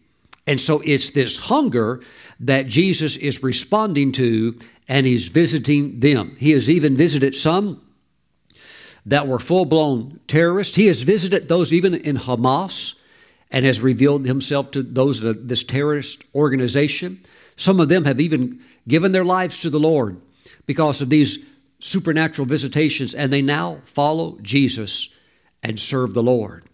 And so it's this hunger that Jesus is responding to, and he's visiting them. He has even visited some that were full blown terrorists. He has visited those even in Hamas and has revealed himself to those of this terrorist organization. Some of them have even given their lives to the Lord because of these supernatural visitations, and they now follow Jesus and serve the Lord.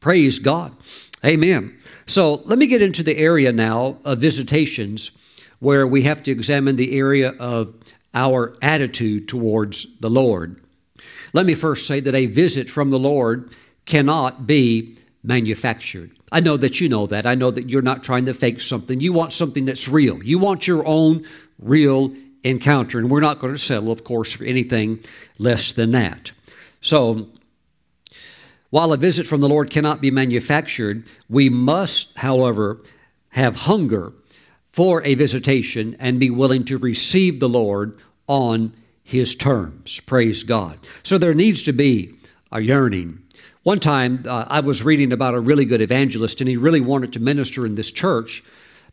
Praise God. Amen. So let me get into the area now of visitations where we have to examine the area of our attitude towards the Lord. Let me first say that a visit from the Lord cannot be manufactured. I know that you know that. I know that you're not trying to fake something. You want something that's real. You want your own real encounter. And we're not going to settle, of course, for anything less than that. So, while a visit from the Lord cannot be manufactured, we must, however, have hunger for a visitation and be willing to receive the Lord on His terms. Praise God. So, there needs to be a yearning one time, uh, I was reading about a really good evangelist, and he really wanted to minister in this church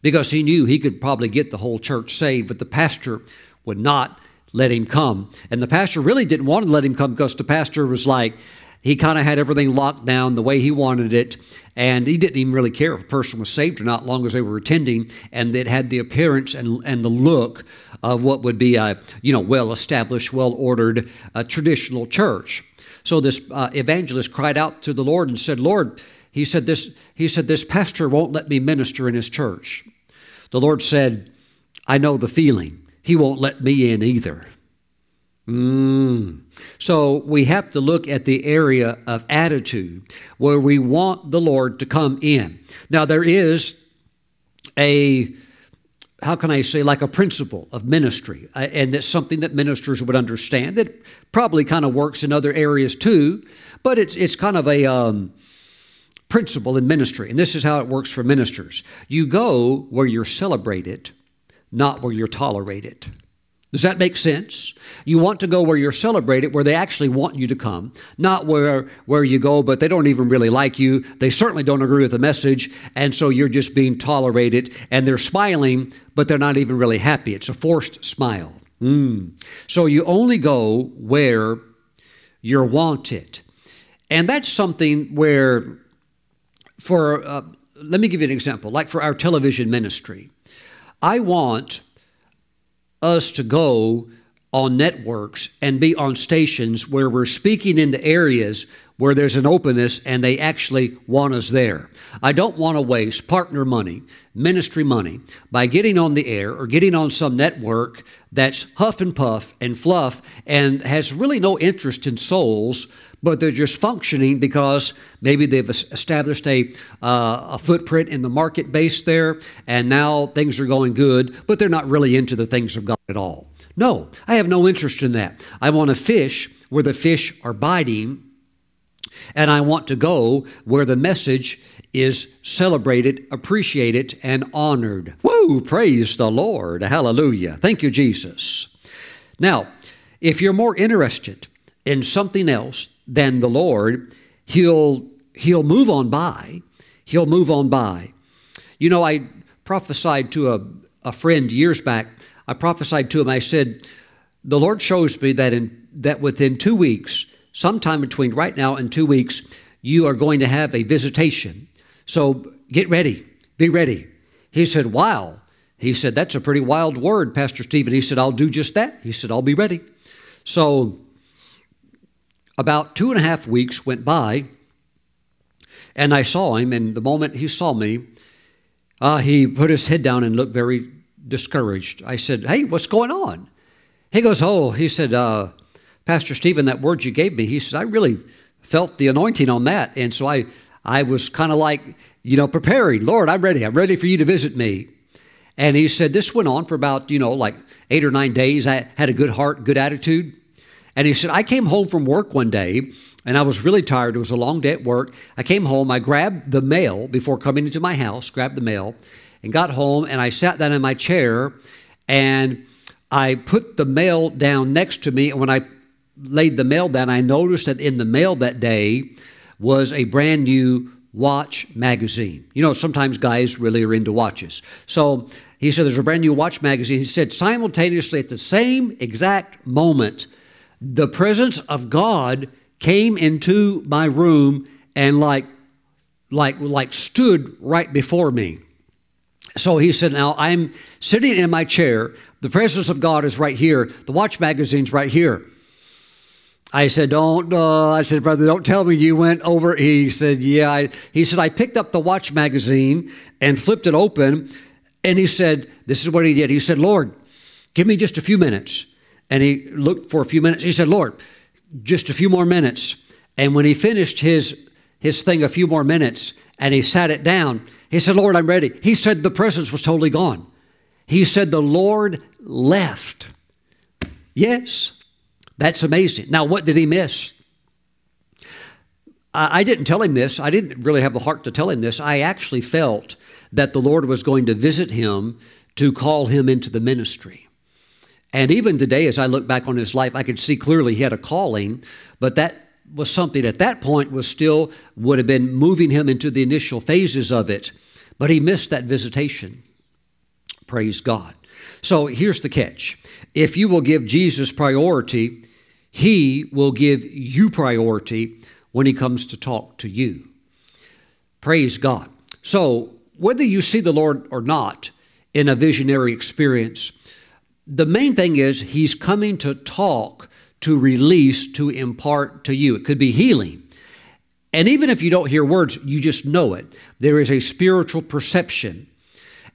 because he knew he could probably get the whole church saved, but the pastor would not let him come. And the pastor really didn't want to let him come because the pastor was like, he kind of had everything locked down the way he wanted it. And he didn't even really care if a person was saved or not, long as they were attending and it had the appearance and, and the look of what would be a you know well established, well ordered uh, traditional church. So this uh, evangelist cried out to the Lord and said, "Lord," he said this. He said this pastor won't let me minister in his church. The Lord said, "I know the feeling. He won't let me in either." Mm. So we have to look at the area of attitude where we want the Lord to come in. Now, there is a, how can I say, like a principle of ministry, uh, and that's something that ministers would understand that probably kind of works in other areas too, but it's, it's kind of a, um, principle in ministry, and this is how it works for ministers. You go where you're celebrated, not where you're tolerated. Does that make sense? You want to go where you're celebrated, where they actually want you to come, not where, where you go, but they don't even really like you. They certainly don't agree with the message, and so you're just being tolerated, and they're smiling, but they're not even really happy. It's a forced smile. Mm. So you only go where you're wanted. And that's something where, for, uh, let me give you an example, like for our television ministry. I want us to go on networks and be on stations where we're speaking in the areas where there's an openness and they actually want us there. I don't want to waste partner money, ministry money, by getting on the air or getting on some network that's huff and puff and fluff and has really no interest in souls but they're just functioning because maybe they've established a, uh, a footprint in the market base there, and now things are going good, but they're not really into the things of God at all. No, I have no interest in that. I want to fish where the fish are biting, and I want to go where the message is celebrated, appreciated, and honored. Woo! Praise the Lord. Hallelujah. Thank you, Jesus. Now, if you're more interested in something else than the Lord, he'll he'll move on by. He'll move on by. You know, I prophesied to a, a friend years back. I prophesied to him, I said, the Lord shows me that in that within two weeks, sometime between right now and two weeks, you are going to have a visitation. So get ready, be ready. He said, Wow. He said, That's a pretty wild word, Pastor Steven. He said, I'll do just that. He said, I'll be ready. So about two and a half weeks went by, and I saw him, and the moment he saw me, uh, he put his head down and looked very discouraged. I said, Hey, what's going on? He goes, Oh, he said, uh, Pastor Steven, that word you gave me, he said, I really felt the anointing on that. And so I, I was kind of like, you know, preparing. Lord, I'm ready. I'm ready for you to visit me. And he said, This went on for about, you know, like eight or nine days. I had a good heart, good attitude. And he said, I came home from work one day and I was really tired. It was a long day at work. I came home, I grabbed the mail before coming into my house, grabbed the mail, and got home and I sat down in my chair and I put the mail down next to me. And when I laid the mail down, I noticed that in the mail that day was a brand new watch magazine. You know, sometimes guys really are into watches. So he said, There's a brand new watch magazine. He said, simultaneously at the same exact moment, the presence of God came into my room and like like like stood right before me. So he said, Now I'm sitting in my chair. The presence of God is right here. The watch magazine's right here. I said, Don't, uh, I said, Brother, don't tell me you went over. He said, Yeah. I, he said, I picked up the watch magazine and flipped it open. And he said, This is what he did. He said, Lord, give me just a few minutes. And he looked for a few minutes. He said, Lord, just a few more minutes. And when he finished his, his thing, a few more minutes, and he sat it down, he said, Lord, I'm ready. He said the presence was totally gone. He said the Lord left. Yes, that's amazing. Now, what did he miss? I didn't tell him this. I didn't really have the heart to tell him this. I actually felt that the Lord was going to visit him to call him into the ministry. And even today, as I look back on his life, I could see clearly he had a calling, but that was something at that point was still would have been moving him into the initial phases of it. But he missed that visitation. Praise God. So here's the catch if you will give Jesus priority, he will give you priority when He comes to talk to you. Praise God. So, whether you see the Lord or not in a visionary experience, the main thing is He's coming to talk, to release, to impart to you. It could be healing. And even if you don't hear words, you just know it. There is a spiritual perception.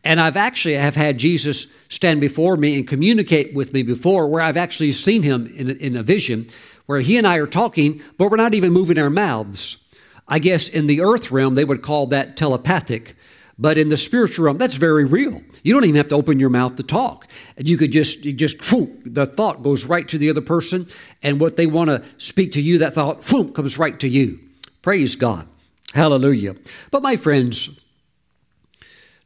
And I've actually have had Jesus stand before me and communicate with me before where I've actually seen him in a, in a vision where he and I are talking, but we're not even moving our mouths. I guess in the earth realm, they would call that telepathic. But in the spiritual realm, that's very real. You don't even have to open your mouth to talk. You could just, you just, whoop, the thought goes right to the other person, and what they want to speak to you, that thought, whoop, comes right to you. Praise God. Hallelujah. But my friends,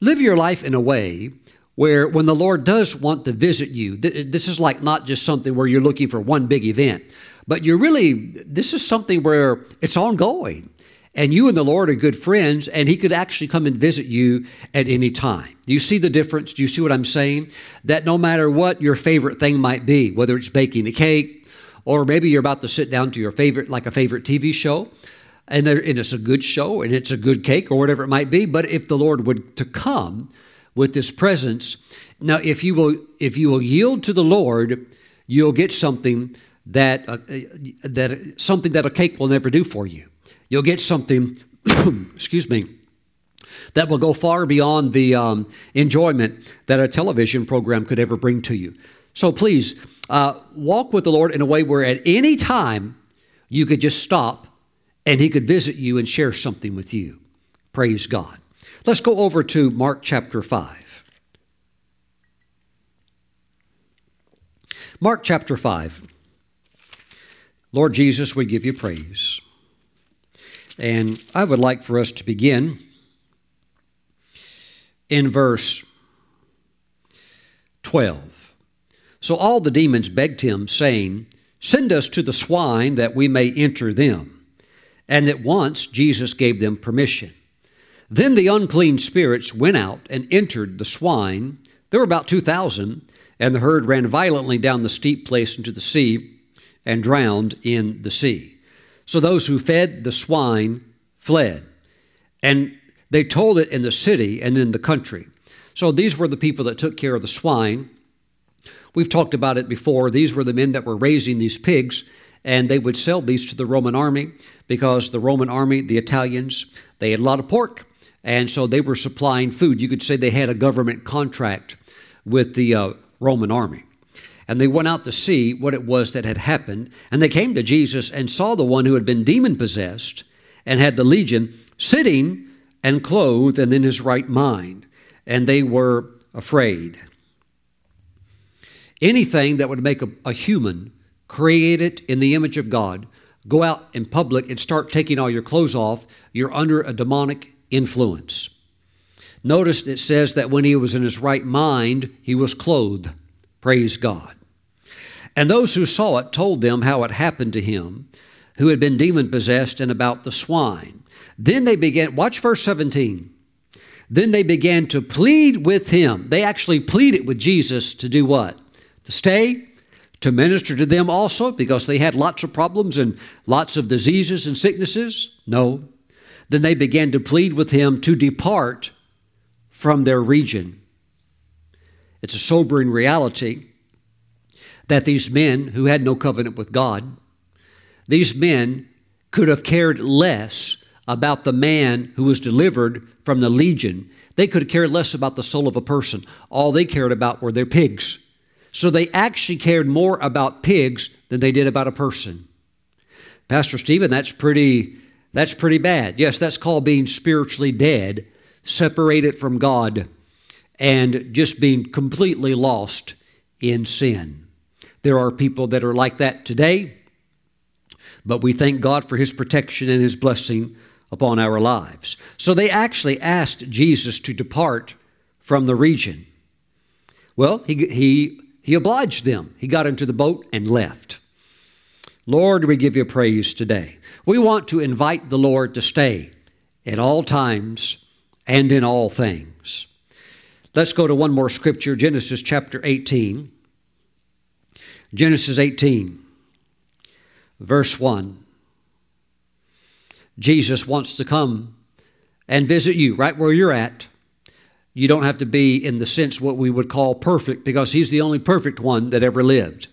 live your life in a way where when the Lord does want to visit you, this is like not just something where you're looking for one big event, but you're really, this is something where it's ongoing and you and the Lord are good friends, and He could actually come and visit you at any time. Do you see the difference? Do you see what I'm saying? That no matter what your favorite thing might be, whether it's baking a cake, or maybe you're about to sit down to your favorite, like a favorite TV show, and, and it's a good show and it's a good cake or whatever it might be. But if the Lord would to come with this presence, now if you will, if you will yield to the Lord, you'll get something that uh, that something that a cake will never do for you. You'll get something, (coughs) excuse me, that will go far beyond the um, enjoyment that a television program could ever bring to you. So please uh, walk with the Lord in a way where at any time you could just stop and He could visit you and share something with you. Praise God. Let's go over to Mark chapter 5. Mark chapter 5. Lord Jesus, we give you praise. And I would like for us to begin in verse 12. So all the demons begged him, saying, Send us to the swine that we may enter them. And at once Jesus gave them permission. Then the unclean spirits went out and entered the swine. There were about 2,000, and the herd ran violently down the steep place into the sea and drowned in the sea. So those who fed the swine fled. And they told it in the city and in the country. So these were the people that took care of the swine. We've talked about it before. These were the men that were raising these pigs, and they would sell these to the Roman army because the Roman army, the Italians, they had a lot of pork, and so they were supplying food. You could say they had a government contract with the uh, Roman army and they went out to see what it was that had happened. And they came to Jesus and saw the one who had been demon possessed and had the legion sitting and clothed and in his right mind. And they were afraid. Anything that would make a, a human created in the image of God go out in public and start taking all your clothes off, you're under a demonic influence. Notice it says that when he was in his right mind, he was clothed. Praise God. And those who saw it told them how it happened to him who had been demon possessed and about the swine. Then they began, watch verse 17. Then they began to plead with him. They actually pleaded with Jesus to do what? To stay, to minister to them also, because they had lots of problems and lots of diseases and sicknesses? No. Then they began to plead with him to depart from their region. It's a sobering reality that these men who had no covenant with God, these men could have cared less about the man who was delivered from the legion. They could have cared less about the soul of a person. All they cared about were their pigs. So they actually cared more about pigs than they did about a person. Pastor Steven, that's pretty that's pretty bad. Yes, that's called being spiritually dead, separated from God and just being completely lost in sin. There are people that are like that today, but we thank God for His protection and His blessing upon our lives. So they actually asked Jesus to depart from the region. Well, he, he, he obliged them. He got into the boat and left. Lord, we give you praise today. We want to invite the Lord to stay at all times and in all things. Let's go to one more scripture Genesis chapter 18. Genesis 18, verse 1. Jesus wants to come and visit you right where you're at. You don't have to be in the sense what we would call perfect because he's the only perfect one that ever lived.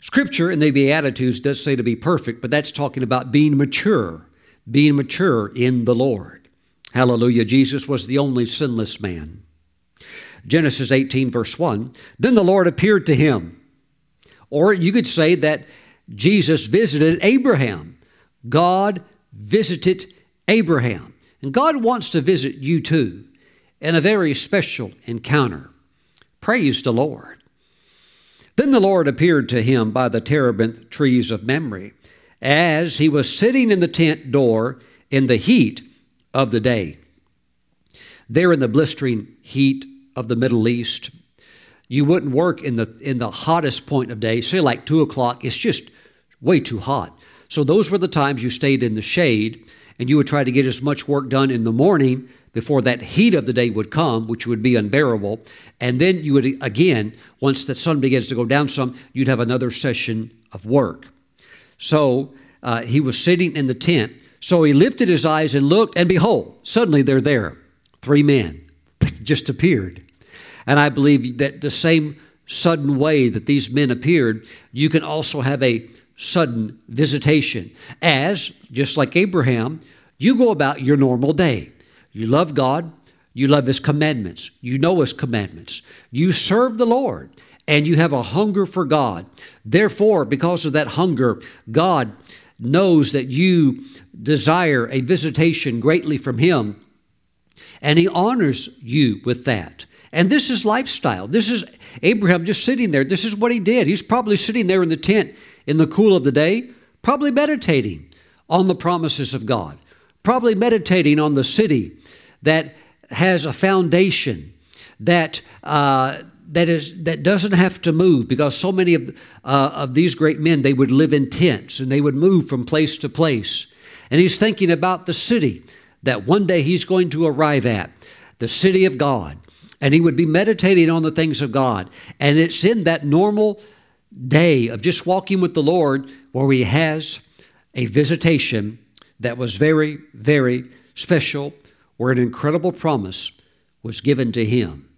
Scripture in the Beatitudes does say to be perfect, but that's talking about being mature, being mature in the Lord. Hallelujah. Jesus was the only sinless man. Genesis 18, verse 1. Then the Lord appeared to him. Or you could say that Jesus visited Abraham. God visited Abraham. And God wants to visit you too in a very special encounter. Praise the Lord. Then the Lord appeared to him by the terebinth trees of Mamre, as he was sitting in the tent door in the heat of the day. There in the blistering heat of the Middle East, you wouldn't work in the in the hottest point of day, say like two o'clock. It's just way too hot. So those were the times you stayed in the shade, and you would try to get as much work done in the morning before that heat of the day would come, which would be unbearable. And then you would, again, once the sun begins to go down some, you'd have another session of work. So uh, he was sitting in the tent. So he lifted his eyes and looked, and behold, suddenly they're there. Three men (laughs) just appeared. And I believe that the same sudden way that these men appeared, you can also have a sudden visitation. As, just like Abraham, you go about your normal day. You love God, you love His commandments, you know His commandments, you serve the Lord, and you have a hunger for God. Therefore, because of that hunger, God knows that you desire a visitation greatly from Him, and He honors you with that. And this is lifestyle. This is Abraham just sitting there. This is what he did. He's probably sitting there in the tent in the cool of the day, probably meditating on the promises of God, probably meditating on the city that has a foundation that uh, that is that doesn't have to move because so many of uh, of these great men they would live in tents and they would move from place to place and he's thinking about the city that one day he's going to arrive at the city of God and he would be meditating on the things of God and it's in that normal day of just walking with the Lord where he has a visitation that was very very special where an incredible promise was given to him.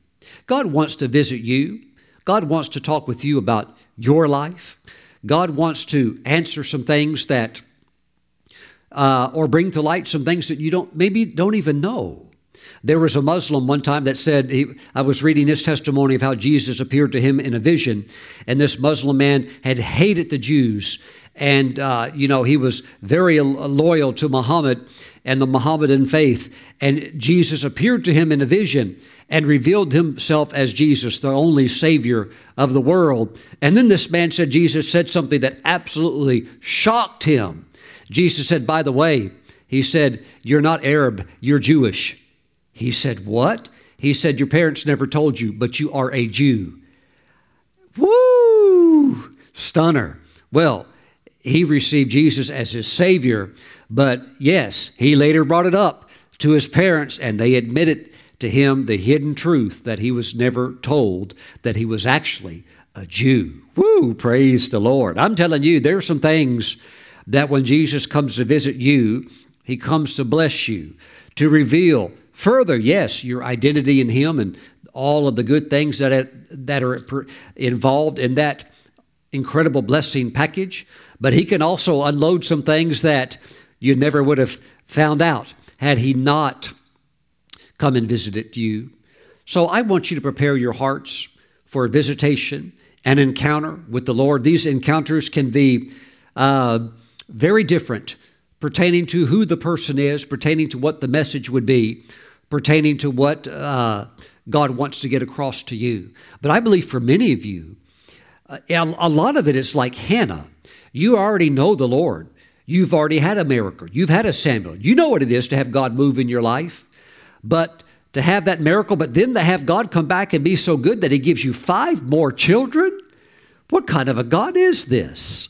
God wants to visit you. God wants to talk with you about your life. God wants to answer some things that, uh, or bring to light some things that you don't maybe don't even know. There was a Muslim one time that said, he, I was reading this testimony of how Jesus appeared to him in a vision, and this Muslim man had hated the Jews. And, uh, you know, he was very loyal to Muhammad and the Mohammedan faith. And Jesus appeared to him in a vision and revealed himself as Jesus, the only Savior of the world. And then this man said, Jesus said something that absolutely shocked him. Jesus said, By the way, he said, You're not Arab, you're Jewish. He said, What? He said, Your parents never told you, but you are a Jew. Woo! Stunner. Well, he received Jesus as his Savior, but yes, he later brought it up to his parents, and they admitted to him the hidden truth that he was never told that he was actually a Jew. Woo, praise the Lord. I'm telling you, there are some things that when Jesus comes to visit you, he comes to bless you, to reveal further, yes, your identity in him and all of the good things that, that are involved in that incredible blessing package. But he can also unload some things that you never would have found out had he not come and visited you. So I want you to prepare your hearts for a visitation, an encounter with the Lord. These encounters can be uh, very different pertaining to who the person is, pertaining to what the message would be, pertaining to what uh, God wants to get across to you. But I believe for many of you, uh, a lot of it is like Hannah. You already know the Lord. You've already had a miracle. You've had a Samuel. You know what it is to have God move in your life. But to have that miracle, but then to have God come back and be so good that He gives you five more children? What kind of a God is this?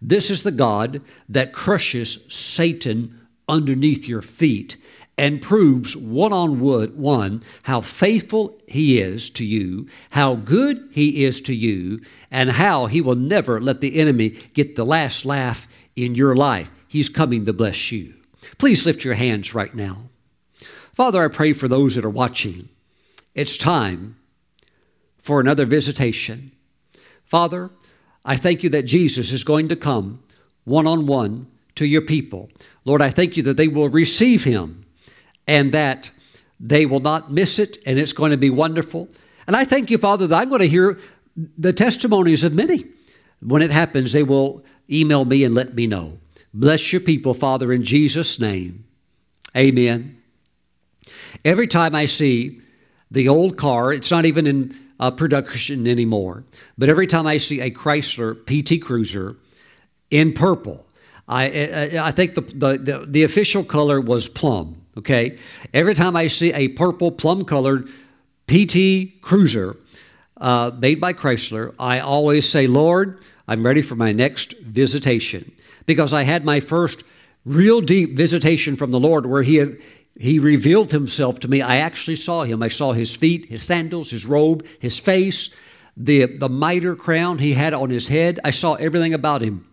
This is the God that crushes Satan underneath your feet and proves one on one how faithful he is to you, how good he is to you, and how he will never let the enemy get the last laugh in your life. He's coming to bless you. Please lift your hands right now. Father, I pray for those that are watching. It's time for another visitation. Father, I thank you that Jesus is going to come one on one to your people. Lord, I thank you that they will receive him and that they will not miss it and it's going to be wonderful. And I thank you, Father, that I'm going to hear the testimonies of many. When it happens, they will email me and let me know. Bless your people, Father, in Jesus' name. Amen. Every time I see the old car, it's not even in uh, production anymore, but every time I see a Chrysler PT Cruiser in purple, I, I, I think the, the, the, the official color was plum, okay? Every time I see a purple plum colored PT Cruiser uh, made by Chrysler, I always say, Lord, I'm ready for my next visitation. Because I had my first real deep visitation from the Lord where He, he revealed Himself to me. I actually saw Him. I saw His feet, His sandals, His robe, His face, the, the mitre crown He had on His head. I saw everything about Him.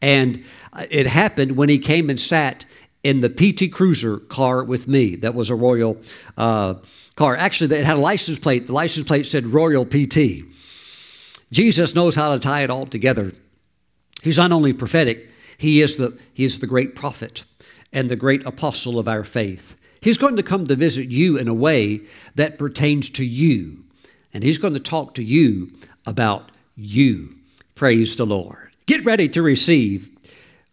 And it happened when He came and sat in the PT Cruiser car with me. That was a Royal uh, car. Actually, it had a license plate. The license plate said Royal PT. Jesus knows how to tie it all together. He's not only prophetic, he is the, he is the great prophet and the great apostle of our faith. He's going to come to visit you in a way that pertains to you, and he's going to talk to you about you. Praise the Lord. Get ready to receive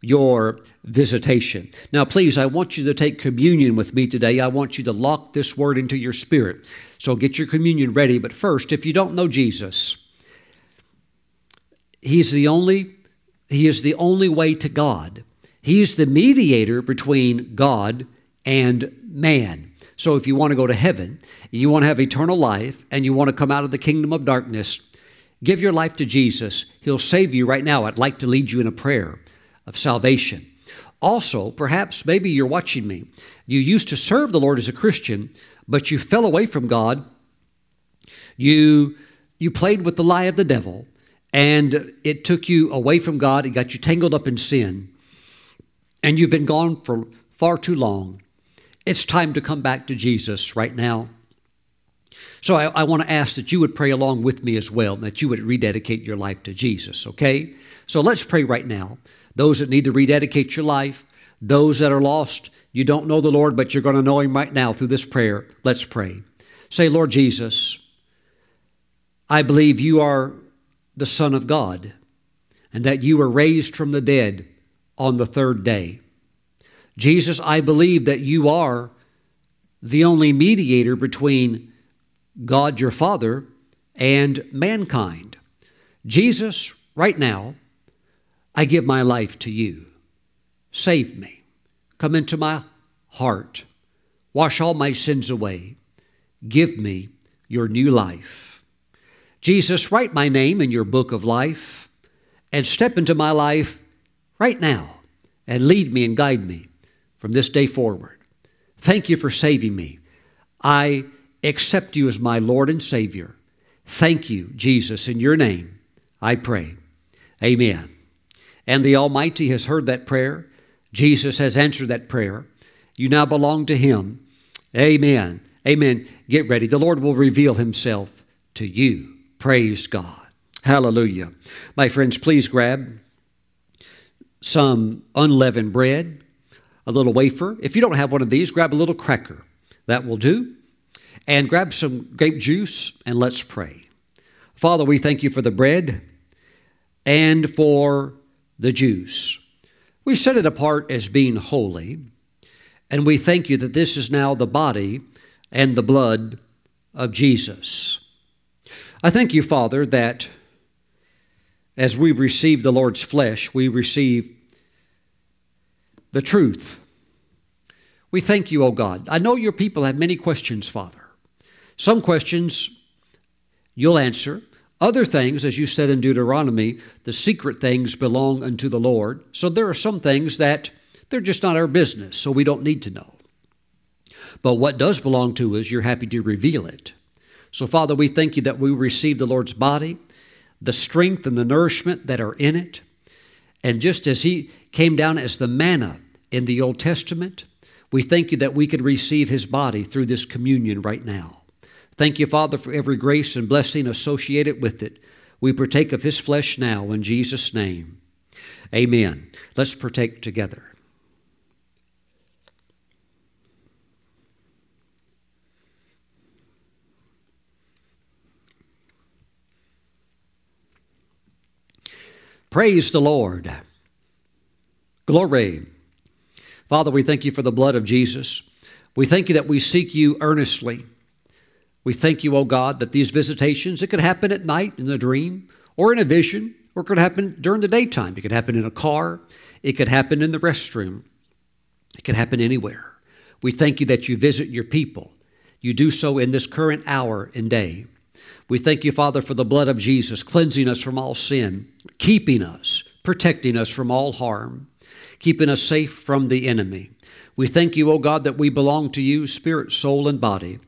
your visitation. Now, please, I want you to take communion with me today. I want you to lock this word into your spirit. So get your communion ready. But first, if you don't know Jesus, He's the only he is the only way to God. He is the mediator between God and man. So if you want to go to heaven, you want to have eternal life, and you want to come out of the kingdom of darkness, give your life to Jesus. He'll save you right now. I'd like to lead you in a prayer of salvation. Also, perhaps maybe you're watching me. You used to serve the Lord as a Christian, but you fell away from God. You you played with the lie of the devil and it took you away from God. It got you tangled up in sin. And you've been gone for far too long. It's time to come back to Jesus right now. So I, I want to ask that you would pray along with me as well, and that you would rededicate your life to Jesus, okay? So let's pray right now. Those that need to rededicate your life, those that are lost, you don't know the Lord, but you're going to know Him right now through this prayer. Let's pray. Say, Lord Jesus, I believe you are the Son of God, and that you were raised from the dead on the third day. Jesus, I believe that you are the only mediator between God your Father and mankind. Jesus, right now, I give my life to you. Save me. Come into my heart. Wash all my sins away. Give me your new life. Jesus, write my name in your book of life and step into my life right now and lead me and guide me from this day forward. Thank you for saving me. I accept you as my Lord and Savior. Thank you, Jesus, in your name, I pray. Amen. And the Almighty has heard that prayer. Jesus has answered that prayer. You now belong to Him. Amen. Amen. Get ready. The Lord will reveal Himself to you. Praise God. Hallelujah. My friends, please grab some unleavened bread, a little wafer. If you don't have one of these, grab a little cracker. That will do. And grab some grape juice and let's pray. Father, we thank you for the bread and for the juice. We set it apart as being holy, and we thank you that this is now the body and the blood of Jesus. I thank you, Father, that as we receive the Lord's flesh, we receive the truth. We thank you, O God. I know your people have many questions, Father. Some questions you'll answer. Other things, as you said in Deuteronomy, the secret things belong unto the Lord. So there are some things that they're just not our business, so we don't need to know. But what does belong to us, you're happy to reveal it. So, Father, we thank you that we receive the Lord's body, the strength and the nourishment that are in it. And just as He came down as the manna in the Old Testament. We thank you that we could receive his body through this communion right now. Thank you, Father, for every grace and blessing associated with it. We partake of his flesh now in Jesus' name. Amen. Let's partake together. Praise the Lord. Glory. Father, we thank you for the blood of Jesus. We thank you that we seek you earnestly. We thank you, O God, that these visitations, it could happen at night in a dream or in a vision, or it could happen during the daytime. It could happen in a car. It could happen in the restroom. It could happen anywhere. We thank you that you visit your people. You do so in this current hour and day. We thank you, Father, for the blood of Jesus, cleansing us from all sin, keeping us, protecting us from all harm, keeping us safe from the enemy. We thank you, O God, that we belong to you, spirit, soul, and body.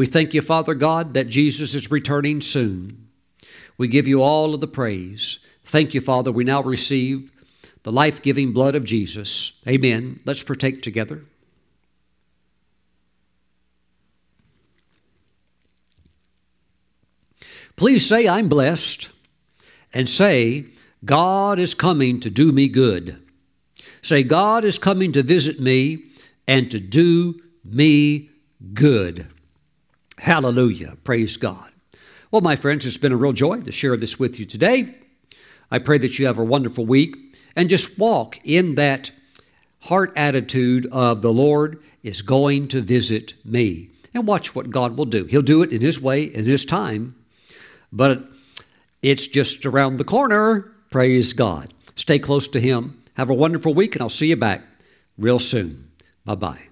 We thank you, Father God, that Jesus is returning soon. We give you all of the praise. Thank you, Father. We now receive the life giving blood of Jesus. Amen. Let's partake together. Please say, I'm blessed, and say, God is coming to do me good. Say, God is coming to visit me and to do me good. Hallelujah. Praise God. Well, my friends, it's been a real joy to share this with you today. I pray that you have a wonderful week and just walk in that heart attitude of the Lord is going to visit me. And watch what God will do. He'll do it in His way, in His time but it's just around the corner. Praise God. Stay close to Him. Have a wonderful week, and I'll see you back real soon. Bye bye.